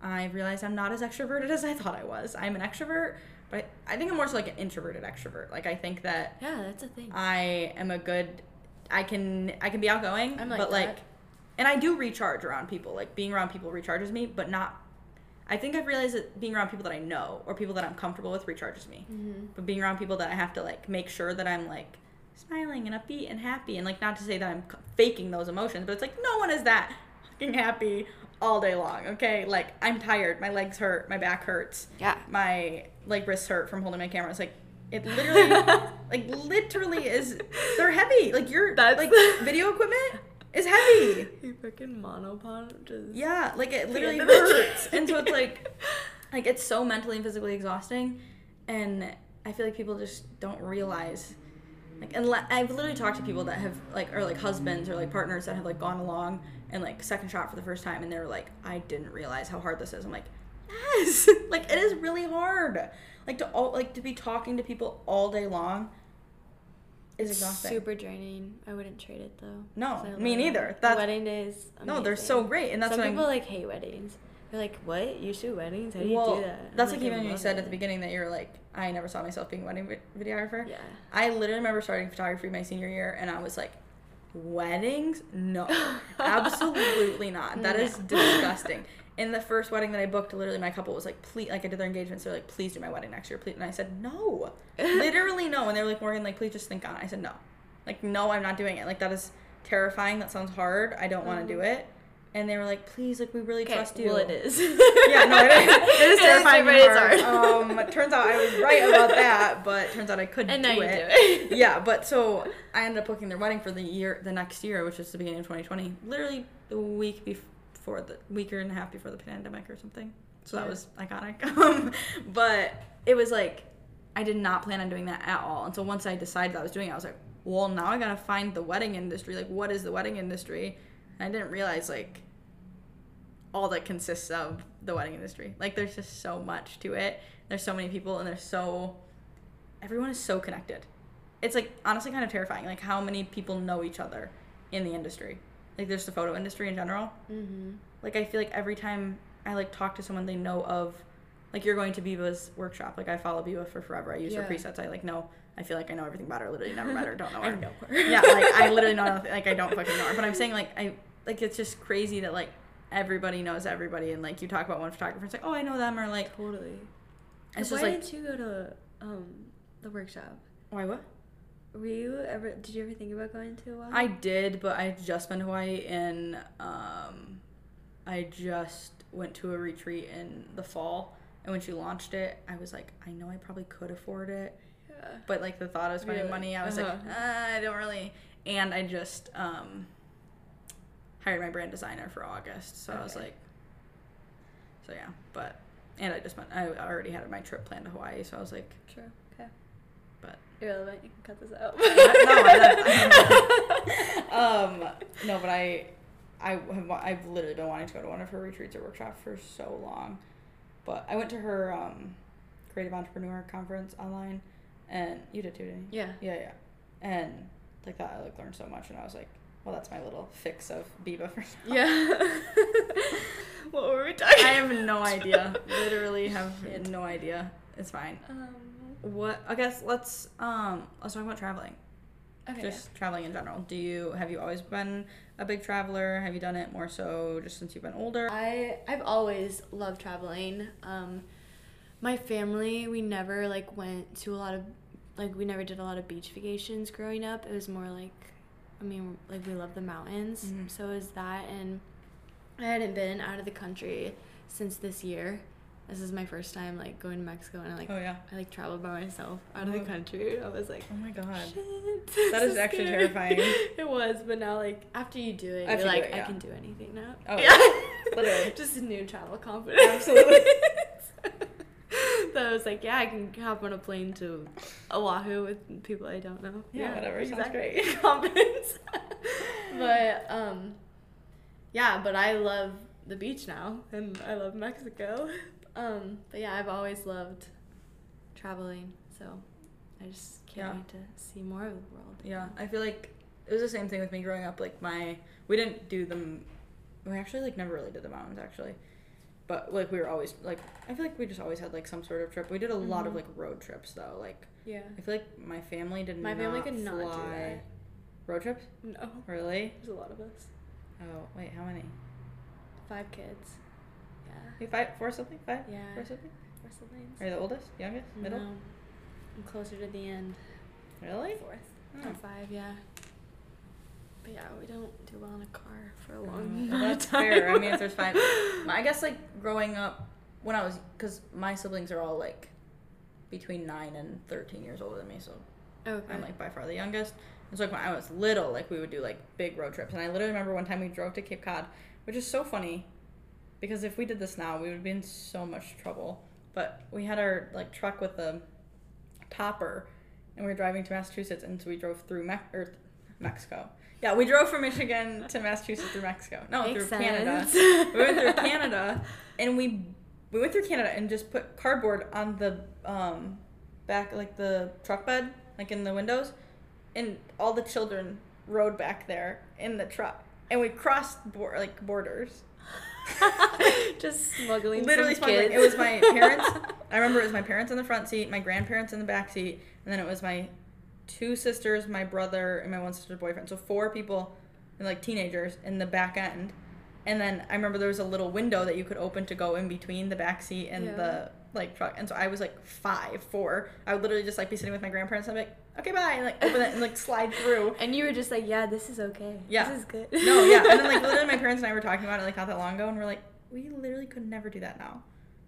I realized I'm not as extroverted as I thought I was. I'm an extrovert, but I think I'm more so like an introverted extrovert. Like I think that yeah, that's a thing. I am a good I can I can be outgoing, I'm like but like and I do recharge around people. Like being around people recharges me, but not I think I've realized that being around people that I know or people that I'm comfortable with recharges me. Mm-hmm. But being around people that I have to like make sure that I'm like smiling and upbeat and happy and like not to say that I'm faking those emotions, but it's like no one is that fucking happy all day long. Okay, like I'm tired, my legs hurt, my back hurts, Yeah. my like wrists hurt from holding my camera. It's like it literally, like literally is they're heavy. Like your That's- like video equipment is heavy. You freaking monopod just Yeah, like it literally end of the hurts. and so it's like like it's so mentally and physically exhausting and I feel like people just don't realize like and I've literally talked to people that have like or like husbands or like partners that have like gone along and like second shot for the first time and they were like I didn't realize how hard this is. I'm like, "Yes." like it is really hard. Like to all like to be talking to people all day long is exhausting. Super draining. I wouldn't trade it though. no me neither. it. That's- wedding days. no, they're so amazing. great and that's Some people I'm like hate weddings. They're like, what? You shoot weddings? How do you do that? I'm That's like, I even you said it. at the beginning that you were like, I never saw myself being a wedding videographer. Yeah. I literally remember starting photography my senior year, and I was like, weddings? No, absolutely not. That is No. disgusting. In the first wedding that I booked, literally my couple was like, please, like I did their engagements. They're like, please do my wedding next year, please. And I said, no, literally no. And they were like, Morgan, like please just think on it. I said, no, like no, I'm not doing it. Like that is terrifying. That sounds hard. I don't want to mm-hmm. do it. And they were like, please, like we really Okay, trust you. well, it is. Yeah, no, it is. It is terrifying. but it's hard. hard. Um, turns out I was right about that, but turns out I couldn't and do now you it. do it. yeah, but so I ended up booking their wedding for the year, the next year, which is the beginning of 2020. Literally the week before the week and a half before the pandemic or something. So that was iconic. Um, but it was like I did not plan on doing that at all. And so once I decided I was doing it, I was like, well, now I gotta find the wedding industry. Like, what is the wedding industry? I didn't realize like all that consists of the wedding industry. Like there's just so much to it. There's so many people and there's so everyone is so connected. It's like honestly kind of terrifying like how many people know each other in the industry. Like there's the photo industry in general. Mm-hmm. Like I feel like every time I like talk to someone they know of like you're going to Biba's workshop. Like I follow Biba for forever. I use Yeah. her presets. I like know I feel like I know everything about her. Literally never met her, don't know her I know her. yeah, like I literally know nothing. Like I don't fucking know her. But I'm saying like I like it's just crazy that like everybody knows everybody and like you talk about one photographer, and it's like oh I know them or like Totally. it's Why like didn't you go to um the workshop? why what? Were you ever? Did you ever think about going to while? I did, but I just been to Hawaii and um, I just went to a retreat in the fall. And when she launched it, I was like, I know I probably could afford it, Yeah. but like the thought of spending Really? money, I was Uh-huh. like, uh, I don't really. And I just um, hired my brand designer for August, so I was like, so yeah. But and I just went. I already had my trip planned to Hawaii, so I was like, True. Okay. but Irrelevant. You can cut this out. no, I, um, no, but I, I have, I've literally been wanting to go to one of her retreats or workshops for so long, but I went to her um, creative entrepreneur conference online, and you did too, didn't you? Yeah. Yeah, yeah, and like that, I like learned so much, and I was like, well, that's my little fix of Biba for. Yeah. what were we talking? I have no idea. Literally have no idea. It's fine. Um, What? I guess let's um let's talk about traveling. okay. just traveling in general. Do you have you always been a big traveler? Have you done it more so just since you've been older? I I've always loved traveling. Um, my family we never like went to a lot of like we never did a lot of beach vacations growing up. It was more like I mean like we love the mountains, Mhm. so is that and I hadn't been out of the country since this year. This is my first time like going to Mexico and I like oh yeah. I like traveled by myself out of the Oh. country. I was like Oh my god. Shit, That this actually scary. terrifying. it was, but now like after you do it, After you're like, it, yeah. I can do anything now. Oh, yeah, literally. just a new travel confidence. Absolutely. so I was like, yeah, I can hop on a plane to Oahu with people I don't know. Yeah, whatever, sounds exactly. great. confidence. but um, yeah, but I love the beach now, and I love Mexico. Um, but yeah, I've always loved traveling, so I just can't Yeah. wait to see more of the world. Yeah, I feel like it was the same thing with me growing up. Like my, we didn't do them. We actually like never really did the mountains actually, but like we were always like I feel like we just always had like some sort of trip. We did a lot of Mhm. like road trips though. Like Yeah. I feel like my family did My not family could not do fly that. road trips. No, Really? there's a lot of us. Oh wait, how many? Five kids. Yeah. You five, four something, five, Yeah. four something. Four siblings. Are you the oldest, youngest, middle? No. I'm closer to the end. Really? Fourth. Oh. Top five, yeah. But yeah, we don't do well in a car for a long mm, well, that's time. fair. I mean, if there's five, I guess like growing up when I was, because my siblings are all like between nine and thirteen years older than me, so Okay. I'm like by far the youngest. And so like when I was little, like we would do like big road trips, and I literally remember one time we drove to Cape Cod, which is so funny, because if we did this now, we would be in so much trouble. But we had our like truck with a topper, and we were driving to Massachusetts, and so we drove through Me- or Mexico. Yeah, we drove from Michigan to Massachusetts through Mexico. No, Makes through Canada. we went through Canada, and we we went through Canada and just put cardboard on the um back like the truck bed, like in the windows, and all the children rode back there in the truck, and we crossed like borders. Just smuggling. Literally smuggling. kids. It was my parents. I remember it was my parents in the front seat, my grandparents in the back seat, and then it was my two sisters, my brother, and my one sister's boyfriend. So four people, and like teenagers, in the back end. And then I remember there was a little window that you could open to go in between the back seat and Yeah. the like truck. And so I was like five, four. I would literally just like be sitting with my grandparents and I'd be like, okay, bye, and like open it and like slide through. And you were just like, yeah, this is okay. Yeah. This is good. No, yeah. And then like literally my parents and I were talking about it like not that long ago and we're like, we literally could never do that now.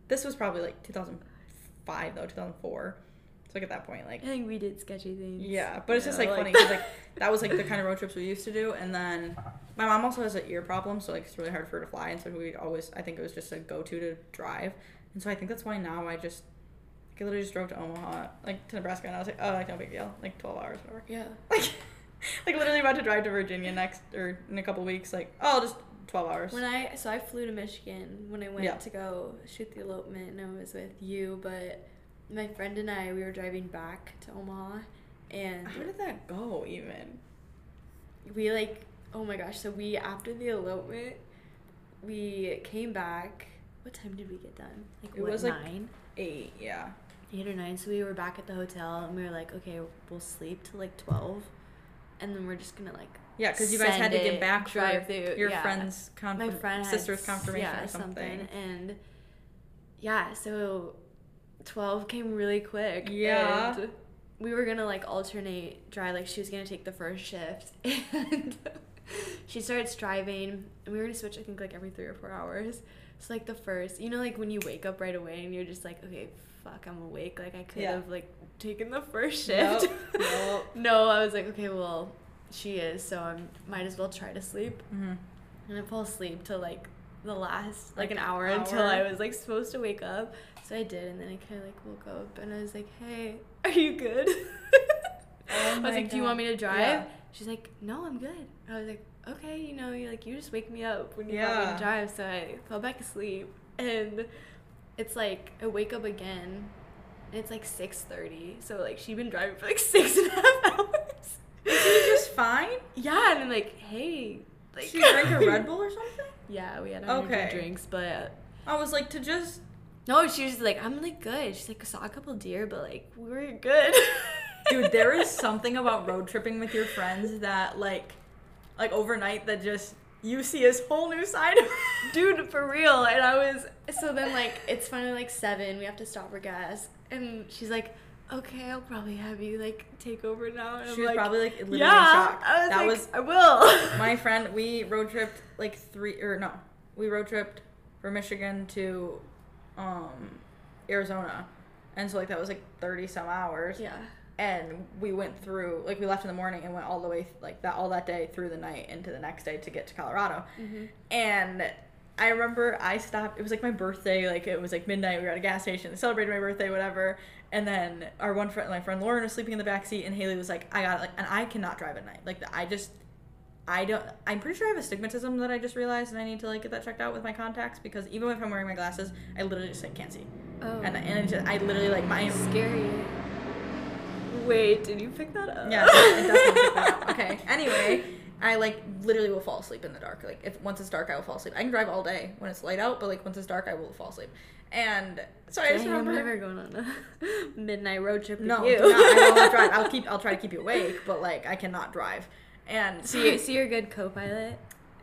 This was probably like 2005 though, 2004. So like at that point, like I think we did sketchy things. yeah, but it's just like funny because like that was like the kind of road trips we used to do, and then my mom also has an ear problem, so like it's really hard for her to fly, and so we always I think it was just a go to to drive, and so I think that's why now I just I literally just drove to Omaha, like to Nebraska, and I was like, oh, like no big deal, like twelve hours, whatever. yeah. Like, like literally about to drive to Virginia next or in a couple weeks, like oh, I'll just 12 hours. When I so I flew to Michigan when I went Yeah. to go shoot the elopement and I was with you, but my friend and I we were driving back to Omaha and How did that go even? we like oh my gosh, so we after the elopement we came back what time did we get done? Like It what, was, like, nine? Eight, yeah. Eight or nine. So we were back at the hotel and we were like, okay, we'll sleep till like twelve and then we're just gonna like Yeah, because you guys had to get back for your yeah. friend's confirm- my friend sister's confirmation yeah, or something. and yeah so 12 came really quick Yeah. and we were gonna like alternate drive like she was gonna take the first shift and she starts driving and we were gonna switch i think like every three or four hours so like the first you know like when you wake up right away and you're just like okay fuck i'm awake like i could Yeah. have like taken the first shift nope. no i was like okay well she is so i might as well try to sleep Mhm. and I fell asleep till like the last like, Like an an hour, until? I was like supposed to wake up. So I did, and then I kind of like woke up and I was like, "Hey, are you good?" Oh I was like, "Do you want me to drive?" Yeah. She's like, "No, I'm good." I was like, "Okay, you know, you're like you just wake me up when you want me Yeah. to drive." So I fell back asleep, and it's like I wake up again, and it's like six thirty. So like she'd been driving for like six and a half hours. Is she just fine? Yeah, and I'm like, "Hey." Like, She drank a Red Bull or something? Yeah, we had our Okay. drinks, but I was like, to just. No, she was like, I'm like good. She's like, I saw a couple deer, but like we were good. Dude, there is something about road tripping with your friends that, like, like overnight that just. You see his whole new side of dude, for real. And I was so then like it's finally like seven. We have to stop for gas, and she's like, okay, I'll probably have you like take over now. And She I'm was like, probably like literally yeah. in shock. I was that like, was I will. my friend. We road tripped like three or no, we road tripped from Michigan to um Arizona, and so like that was like thirty some hours. yeah. and we went through like we left in the morning and went all the way like that all that day through the night into the next day to get to Colorado. Mm-hmm. And I remember I stopped. It was like my birthday. Like it was like midnight. We were at a gas station, celebrated my birthday, whatever. And then our one friend, my friend Lauren, was sleeping in the back seat, and Haley was like, "I got it." Like, and I cannot drive at night. Like I just, I don't. I'm pretty sure I have astigmatism that I just realized, and I need to like get that checked out with my contacts because even if I'm wearing my glasses, I literally just like can't see. Oh. And and it just, I literally like my scary. Wait, did you pick that up? Yeah, it definitely picked that up. Okay. Anyway, I like literally will fall asleep in the dark. Like if once it's dark, I will fall asleep. I can drive all day when it's light out, but like once it's dark, I will fall asleep. And so I just Dang, I'm remember. never going on a midnight road trip with no, you. do not, I will not drive. I'll keep. I'll try to keep you awake, but like I cannot drive. And so, you, so you're a good co-pilot,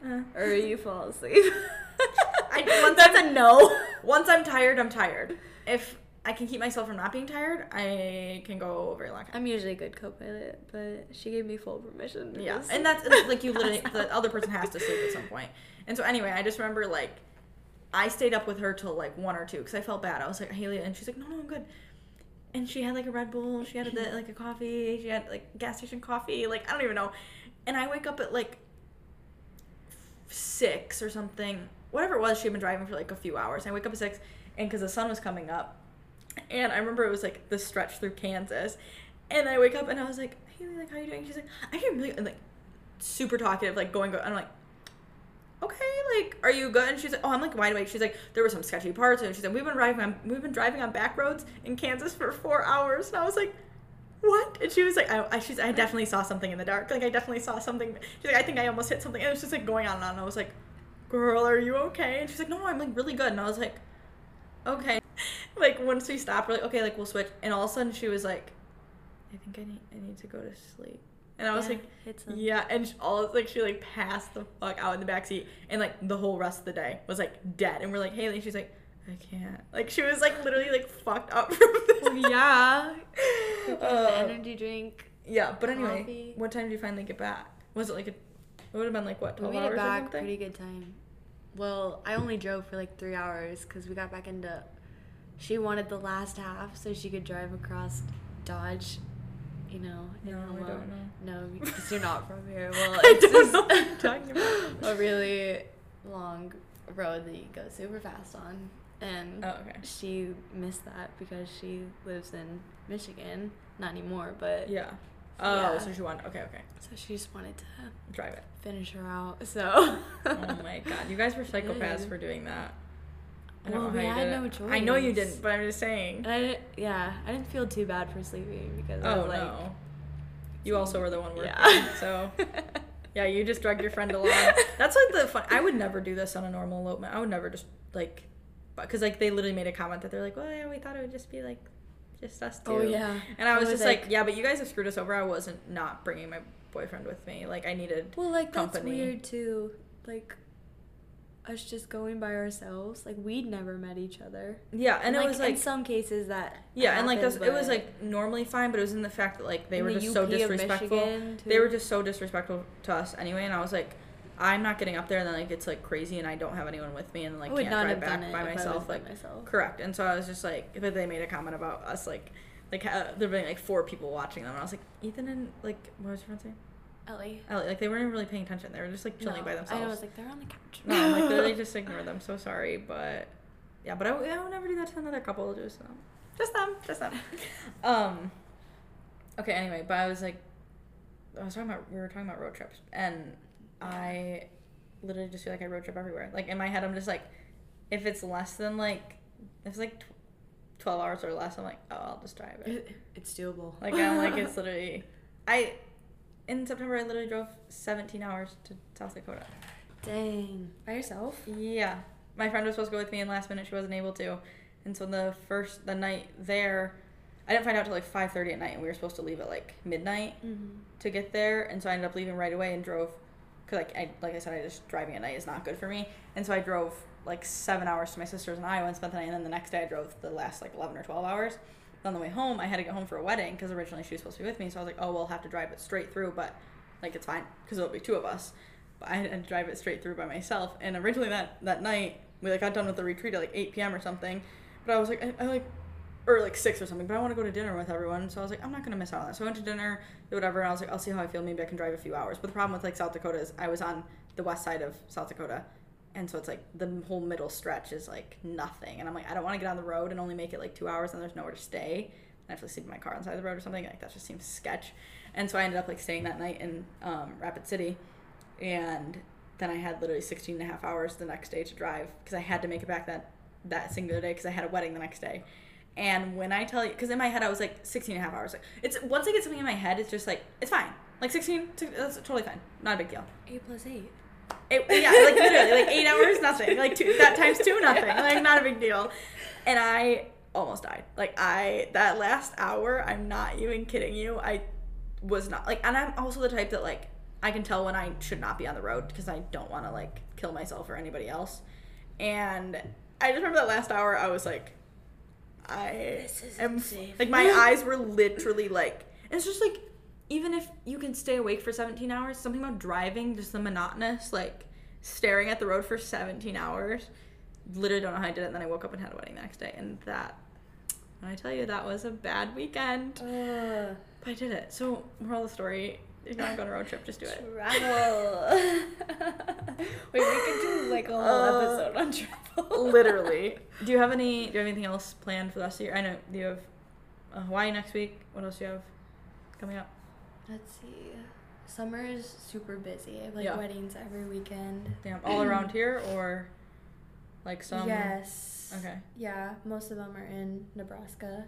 Uh, or you fall asleep? I- once That's I'm- a no. once I'm tired, I'm tired. If I can keep myself from not being tired, I can go very long time. I'm usually a good co-pilot, but she gave me full permission. Yeah, and that's like you literally the other person has to sleep at some point. And so anyway, I just remember like I stayed up with her till like one or two because I felt bad. I was like Haley, and she's like, no, no, I'm good. And she had like a Red Bull, she had a, like a coffee, she had like gas station coffee, like I don't even know. And I wake up at like six or something, whatever it was. She had been driving for like a few hours. I wake up at six, and because the sun was coming up, and I remember it was like the stretch through Kansas, and I wake up and I was like, Haley, like how are you doing? She's like, I am really and, like super talkative, like going. Go-. And I'm like, okay, like are you good? And she's like, oh, I'm like wide awake. She's like, there were some sketchy parts, and she's like, we've been driving on we've been driving on back roads in Kansas for four hours, and I was like. What? And she was like, I, I, she's, I definitely saw something in the dark. Like, I definitely saw something. She's like, I think I almost hit something. And it was just like going on and on. And I was like, girl, are you okay? And she's like, no, I'm like really good. And I was like, okay. Like once we stopped, we're like, okay, like we'll switch. And all of a sudden she was like, I think I need, I need to go to sleep. And I was Yeah, like, yeah. And she, all like she like passed the fuck out in the backseat, and like the whole rest of the day was like dead. And we're like, Haley, she's like, I can't. Like she was like literally like fucked up from this. Well, yeah. Uh, energy drink. yeah, but anyway, Coffee. what time did you finally get back? Was it like a? It would have been like what We twelve made hours back pretty good time. Well, I only drove for like three hours because we got back into. She wanted the last half so she could drive across Dodge. You know, in No, I don't know. No, because you're not from here. Well, I it's don't know what you're talking about. a really long road that you go super fast on, and Oh, okay. she missed that because she lives in Michigan. Not anymore, but Yeah. Oh, Yeah. so she wanted. Okay, okay. So she just wanted to Drive it. finish her out. So. oh my god, you guys were psychopaths Good. for doing that. I Well, we had no it. I know you choice. didn't, but I'm just saying. And I didn't, yeah, I didn't feel too bad for sleeping because I Oh was like, no. You also were the one working, Yeah. so yeah, you just drugged your friend along. That's like the fun. I would never do this on a normal elopement. I would never just like, because like they literally made a comment that they're like, well, yeah, we thought it would just be like, just us oh, two. Oh, yeah. And I was, was just like, like- yeah, but you guys have screwed us over. I wasn't not bringing my boyfriend with me. Like I needed. Well, like that's weird too. Like us just going by ourselves. Like we'd never met each other. Yeah, and it like, was like in some cases that Yeah, and like happened, this, it was like normally fine, but it was in the fact that like they were just so UP of disrespectful. Michigan, They were just so disrespectful to us anyway, and I was like, I'm not getting up there, and then like it's like crazy, and I don't have anyone with me, and like I would can't not drive have back done it by if I was myself. by Like myself. correct, and so I was just like, but they made a comment about us like. Like uh, there being like four people watching them, and I was like, Ethan and like what was your friend's name? Ellie. Ellie. Like they weren't even really paying attention. They were just like chilling No, by themselves. I was like, they're on the couch. No, I'm like they just ignore them. So sorry, but yeah, but I, w- I would never do that to another couple. Just them, just them, just them. um. Okay. Anyway, but I was like, I was talking about we were talking about road trips, and I literally just feel like I road trip everywhere. Like in my head, I'm just like, if it's less than like, if it's like tw- twelve hours or less, I'm like, oh, I'll just drive it. It- it's doable. Like I'm like it's literally, I. In September, I literally drove 17 hours to South Dakota. Dang. By yourself? Yeah. My friend was supposed to go with me and last minute she wasn't able to. And so the first the night there I didn't find out till like five thirty at night and we were supposed to leave at like midnight Mm-hmm. to get there and so I ended up leaving right away and drove because like I like I said I just driving at night is not good for me and so I drove like seven hours to my sister's in Iowa and spent the night and then the next day I drove the last like eleven or twelve hours. On the way home, I had to get home for a wedding because originally she was supposed to be with me. So I was like, oh, we'll have to drive it straight through, but like it's fine because it'll be two of us. But I had to drive it straight through by myself. And originally that that night we like got done with the retreat at like 8 p.m. or something. But I was like, I, I like or like six or something. But I want to go to dinner with everyone, so I was like, I'm not gonna miss out on that. So I went to dinner, whatever, and I was like, I'll see how I feel. Maybe I can drive a few hours. But the problem with like South Dakota is I was on the west side of South Dakota, and so it's like the whole middle stretch is like nothing. And I'm like, I don't want to get on the road and only make it like two hours, and there's nowhere to stay. And I have to sleep in my car on the side of the road or something. Like that just seems sketch. And so I ended up like staying that night in um, Rapid City, and then I had literally 16 and a half hours the next day to drive because I had to make it back that that singular day because I had a wedding the next day. And when I tell you, because in my head I was like 16 and a half hours. Like it's once I get something in my head, it's just like it's fine. Like 16, that's totally fine. Not a big deal. Eight plus eight. It, yeah, like literally, like eight hours, nothing. Like two, that times two, nothing. Like not a big deal. And I almost died. Like I that last hour, I'm not even kidding you. I was not like, and I'm also the type that like I can tell when I should not be on the road because I don't want to like kill myself or anybody else. And I just remember that last hour, I was like, I am safe. like my eyes were literally like it's just like even if you can stay awake for 17 hours something about driving just the monotonous like staring at the road for 17 hours literally don't know how i did it and then i woke up and had a wedding the next day and that when i tell you that was a bad weekend. Uh, but i did it. So moral of the story if you want to go on a road trip just do it travel. Wait, we could do like a whole Uh, episode on travel. literally do you have any do you have anything else planned for the rest of the year i know do you have uh, hawaii next week what else do you have coming up Let's see. Summer is super busy. I have like Yeah. weddings every weekend. Damn, all around here or like some? yes. Okay. Yeah, most of them are in Nebraska.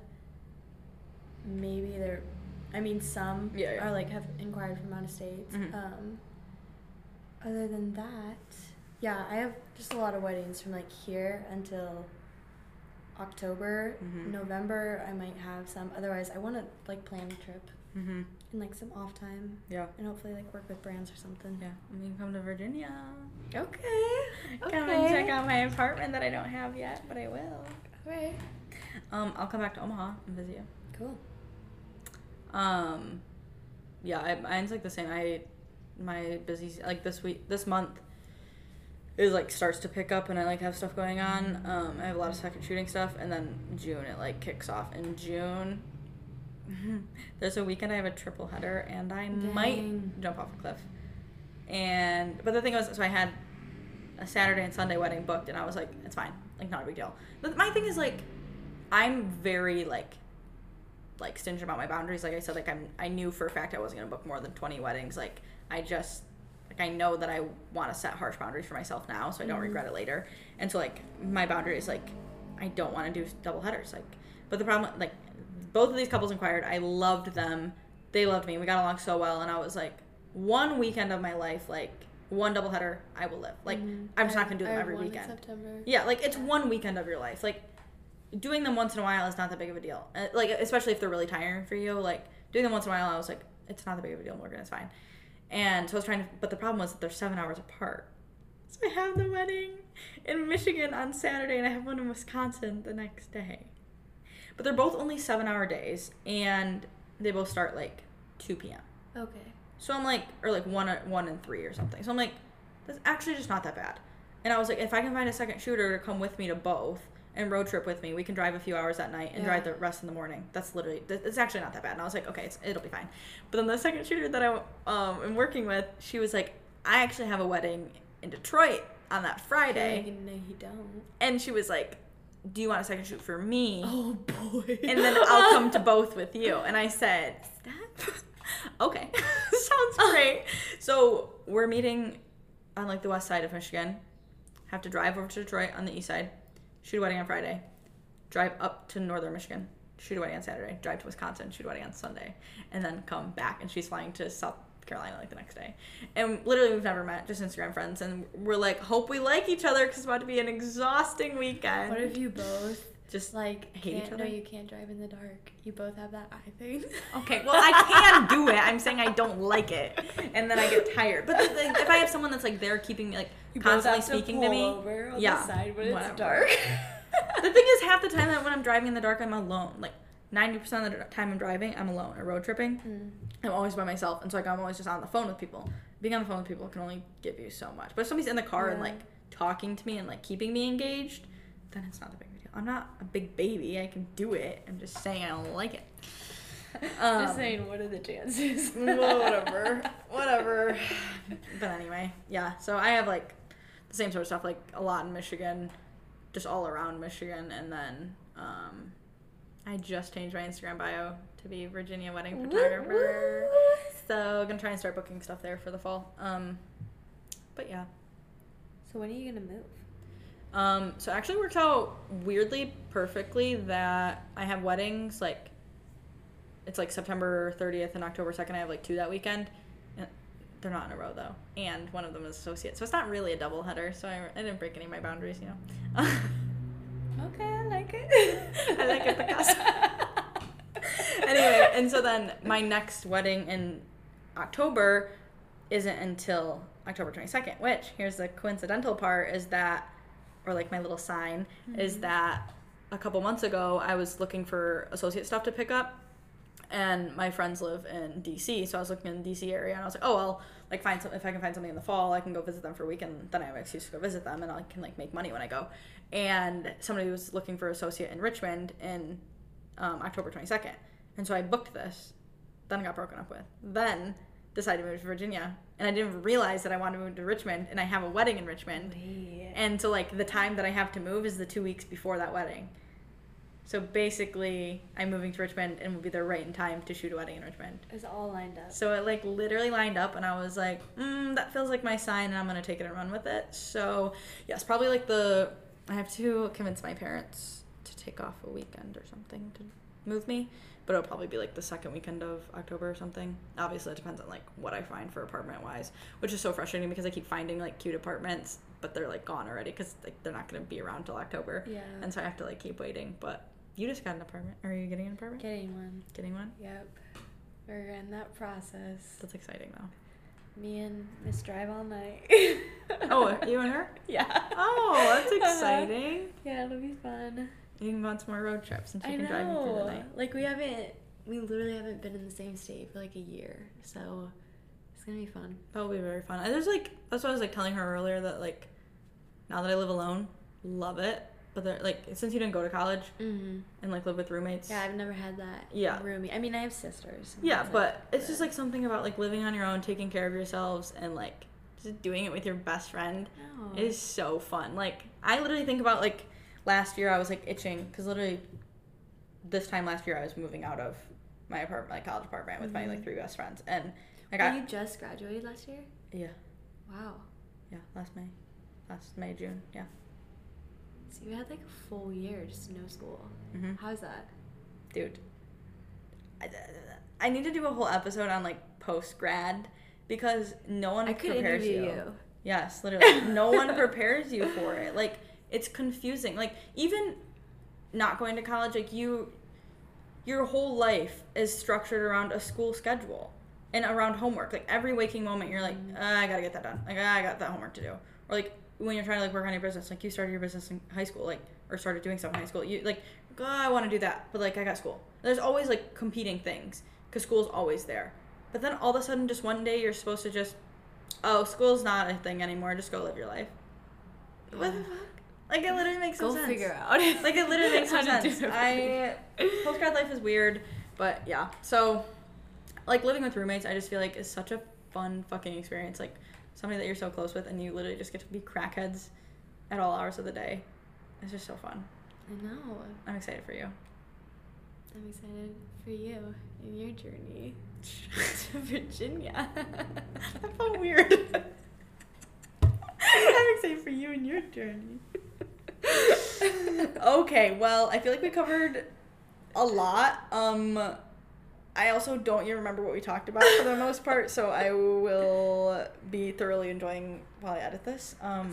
Maybe they're, I mean, some Yeah, yeah. are like have inquired from out of state. Mhm. Um, other than that, yeah, I have just a lot of weddings from like here until October. Mhm. November, I might have some. Otherwise, I want to like plan a trip Mhm. in like some off time Yeah. and hopefully like work with brands or something. Yeah. And you can come to Virginia. Okay. Come and check out my apartment that I don't have yet, but I will. Okay. Um, I'll come back to Omaha and visit you. Cool. Um, yeah, I, mine's like the same. I my busy like this week, this month is like starts to pick up, and I like have stuff going on. Um, I have a lot of second shooting stuff, and then June it like kicks off. In June, there's a weekend I have a triple header, and I Dang. might jump off a cliff. And but the thing was, so I had a Saturday and Sunday wedding booked, and I was like, it's fine, like not a big deal. But my thing is like, I'm very like like stingent about my boundaries. Like I said, like I'm I knew for a fact I wasn't gonna book more than twenty weddings. Like I just like I know that I want to set harsh boundaries for myself now, so I don't Mm-hmm. regret it later. And so like my boundary is like I don't want to do double headers. Like, but the problem like both of these couples inquired. I loved them. They loved me. We got along so well, and I was like, one weekend of my life, like one double header, I will live. Like I'm just not gonna do them Mm-hmm. I every weekend. Yeah, like it's one weekend of your life. Like doing them once in a while is not that big of a deal. Uh, Like especially if they're really tiring for you. Like doing them once in a while, I was like, it's not that big of a deal, Morgan. It's fine. And so I was trying to, but the problem was that they're seven hours apart. So I have the wedding in Michigan on Saturday, and I have one in Wisconsin the next day. But they're both only seven hour days, and they both start like two p.m. Okay. So I'm like, or like one, one and three or something. So I'm like, that's actually just not that bad. And I was like, if I can find a second shooter to come with me to both and road trip with me, we can drive a few hours that night and Yeah. drive the rest in the morning. That's literally, it's actually not that bad. And I was like, okay, it's, it'll be fine. But then the second shooter that I um, am working with, she was like, I actually have a wedding in Detroit on that Friday. No, you don't. And she was like, do you want a second shoot for me? Oh boy. and then I'll come to both with you. And I said, "Steph, okay, sounds great. So we're meeting on like the west side of Michigan. Have to drive over to Detroit on the east side, shoot a wedding on Friday, drive up to northern Michigan, shoot a wedding on Saturday, drive to Wisconsin, shoot a wedding on Sunday, and then come back. And she's flying to South Carolina like the next day. And literally, we've never met, just Instagram friends. And we're like, hope we like each other because it's about to be an exhausting weekend. What if you both just like hate each other? No, you can't drive in the dark. You both have that eye thing. Okay, well, I can do it. I'm saying I don't like it, and then I get tired. But the, the, if I have someone that's like there keeping me, like constantly speaking to me, over on yeah, the side when it's whatever. dark. the thing is, half the time that when I'm driving in the dark, I'm alone. Like ninety percent of the time I'm driving, I'm alone or road tripping. Mm. I'm always by myself, and so like I'm always just on the phone with people. Being on the phone with people can only give you so much. But if somebody's in the car and like talking to me and like keeping me engaged, then it's not a big. I'm not a big baby. I can do it. I'm just saying I don't like it. Um, Just saying, what are the chances? whatever, whatever. But anyway, yeah. So I have like the same sort of stuff, like a lot in Michigan, just all around Michigan, and then um, I just changed my Instagram bio to be Virginia wedding photographer. So I'm gonna try and start booking stuff there for the fall. Um, but yeah. So when are you gonna move? Um, so it actually works out weirdly perfectly that I have weddings like it's like September 30th and October 2nd. I have like two that weekend. And they're not in a row though, and one of them is associate, so it's not really a double header. So I, I didn't break any of my boundaries, you know. Okay, I like it. I like it because. anyway, and so then my next wedding in October isn't until October 22nd, which here's the coincidental part is that, or like my little sign, is that a couple months ago I was looking for associate stuff to pick up. And my friends live in DC, so I was looking in the DC area, and I was like, "Oh, I'll like find some if I can find something in the fall, I can go visit them for a week, and then I have an excuse to go visit them, and I can like make money when I go." And somebody was looking for associate in Richmond in um, October 22nd. And so I booked this, then I got broken up with. Then decided to move to Virginia. And I didn't realize that I wanted to move to Richmond and I have a wedding in Richmond. And so like the time that I have to move is the two weeks before that wedding. So basically I'm moving to Richmond and will be there right in time to shoot a wedding in Richmond. It's all lined up. So it like literally lined up, and I was like, mm, that feels like my sign, and I'm gonna take it and run with it. So yes, probably like the I have to convince my parents to take off a weekend or something to move me, but it'll probably be like the second weekend of October or something. Obviously, it depends on like what I find for apartment wise, which is so frustrating because I keep finding like cute apartments, but they're like gone already because like they're not gonna be around till October, Yeah. and so I have to like keep waiting. But you just got an apartment. Are you getting an apartment? Getting one. Getting one? Yep. We're in that process. That's exciting though. Me and Miss Drive all night. Oh, you and her? Yeah. Oh, that's Uh-huh. exciting. Yeah, it'll be fun. You can go on some more road trips and she I can drive you through the night. Like we haven't, we literally haven't been in the same state for like a year, so it's gonna be fun. That will be very fun. And there's like that's what I was like telling her earlier that like now that I live alone, love it. But there like since you didn't go to college Mm-hmm. and like live with roommates. Yeah, I've never had that. Yeah. Roomie. I mean, I have sisters. Yeah, but like it's just like something about like living on your own, taking care of yourselves and like just doing it with your best friend No. is so fun. Like I literally think about like last year I was like itching cuz literally this time last year I was moving out of my apartment, my college apartment, with my like Mhm. three best friends, and I Oh, got you just graduated last year? yeah, Wow. yeah, last May, last May June, yeah. So you had like a full year just no school. hmm How's that? dude. I, I need to do a whole episode on like post grad because no one I could prepares interview you. you. Yes, literally, no one prepares you for it. Like it's confusing. Like even not going to college, like you, your whole life is structured around a school schedule and around homework. Like every waking moment, you're like, Mhm. "Ah, I gotta get that done. Like ah, I got that homework to do. Or like when you're trying to like work on your business, like you started your business in high school, like or started doing stuff in high school. You like, oh, I want to do that, but like I got school. There's always like competing things because school's always there. But then all of a sudden, just one day, you're supposed to just, oh, school's not a thing anymore. Just go live your life. What the Yeah. Like it literally makes Go no sense. figure out. Like it literally makes no how to do sense. I post grad life is weird, but yeah. So, like living with roommates, I just feel like is such a fun fucking experience. Like somebody that you're so close with, and you literally just get to be crackheads at all hours of the day. It's just so fun. I know. I'm excited for you. I'm excited for you in your journey to Virginia. That felt weird. I'm excited for you and your journey. okay, well, I feel like we covered a lot. Um I also don't even remember what we talked about for the most part, so I will be thoroughly enjoying while I edit this. Um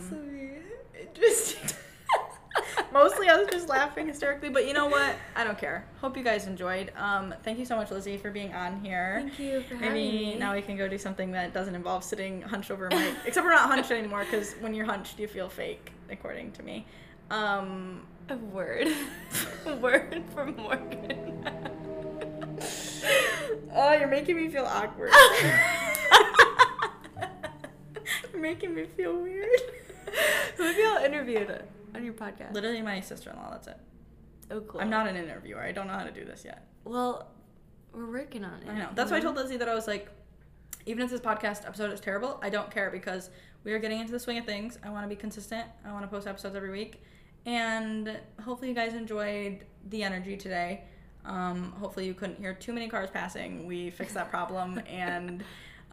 interesting. Mostly I was just laughing hysterically, but you know what? I don't care. Hope you guys enjoyed. Um, thank you so much, Lizzi, for being on here. Thank you for having Maybe me. now we can go do something that doesn't involve sitting hunched over a mic. Except we're not hunched anymore because when you're hunched, you feel fake, according to me. Um, A word. A word from Morgan. oh, you're making me feel awkward. you're making me feel weird. Who have y'all interviewed on your podcast? Literally, my sister-in-law. That's it. Oh, cool. I'm not an interviewer. I don't know how to do this yet. Well, we're working on it. I know. That's why I told Lizzi that I was like, even if this podcast episode is terrible, I don't care because we are getting into the swing of things. I want to be consistent. I want to post episodes every week. And hopefully, you guys enjoyed the energy today. Um, hopefully, you couldn't hear too many cars passing. We fixed that problem and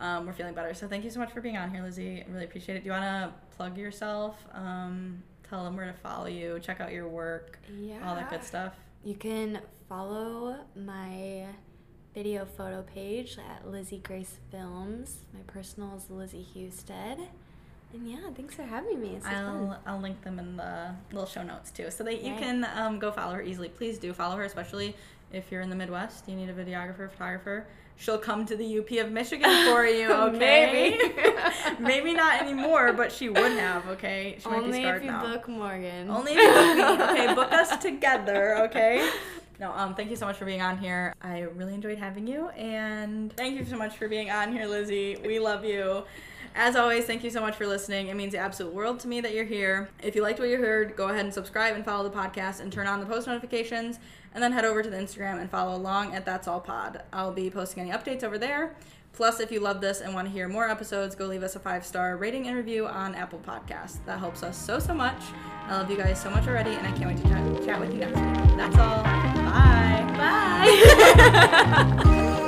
um, we're feeling better. So, thank you so much for being on here, Lizzi. I really appreciate it. Do you want to plug yourself? Um, tell them where to follow you, check out your work, Yeah. all that good stuff. You can follow my video photo page at Lizzi Grace Films. My personal is Lizzi Hustedt. And yeah, thanks for having me. I'll fun. I'll link them in the little show notes too, so that you Right. can um, go follow her easily. Please do follow her, especially if you're in the Midwest. You need a videographer, photographer. She'll come to the UP of Michigan for you. Okay, Maybe. maybe not anymore, but she would have. Okay, she might be Only scarred if you now. book Morgan. Only if you book me. Okay, book us together. Okay. No, um, thank you so much for being on here. I really enjoyed having you, and thank you so much for being on here, Lizzi. We love you. As always, thank you so much for listening. It means the absolute world to me that you're here. If you liked what you heard, go ahead and subscribe and follow the podcast and turn on the post notifications, and then head over to the Instagram and follow along at That's All Pod. I'll be posting any updates over there. Plus, if you love this and want to hear more episodes, go leave us a five star rating and review on Apple Podcasts. That helps us so, so much. I love you guys so much already, and I can't wait to chat, chat with you next week. That's all. Bye. Bye.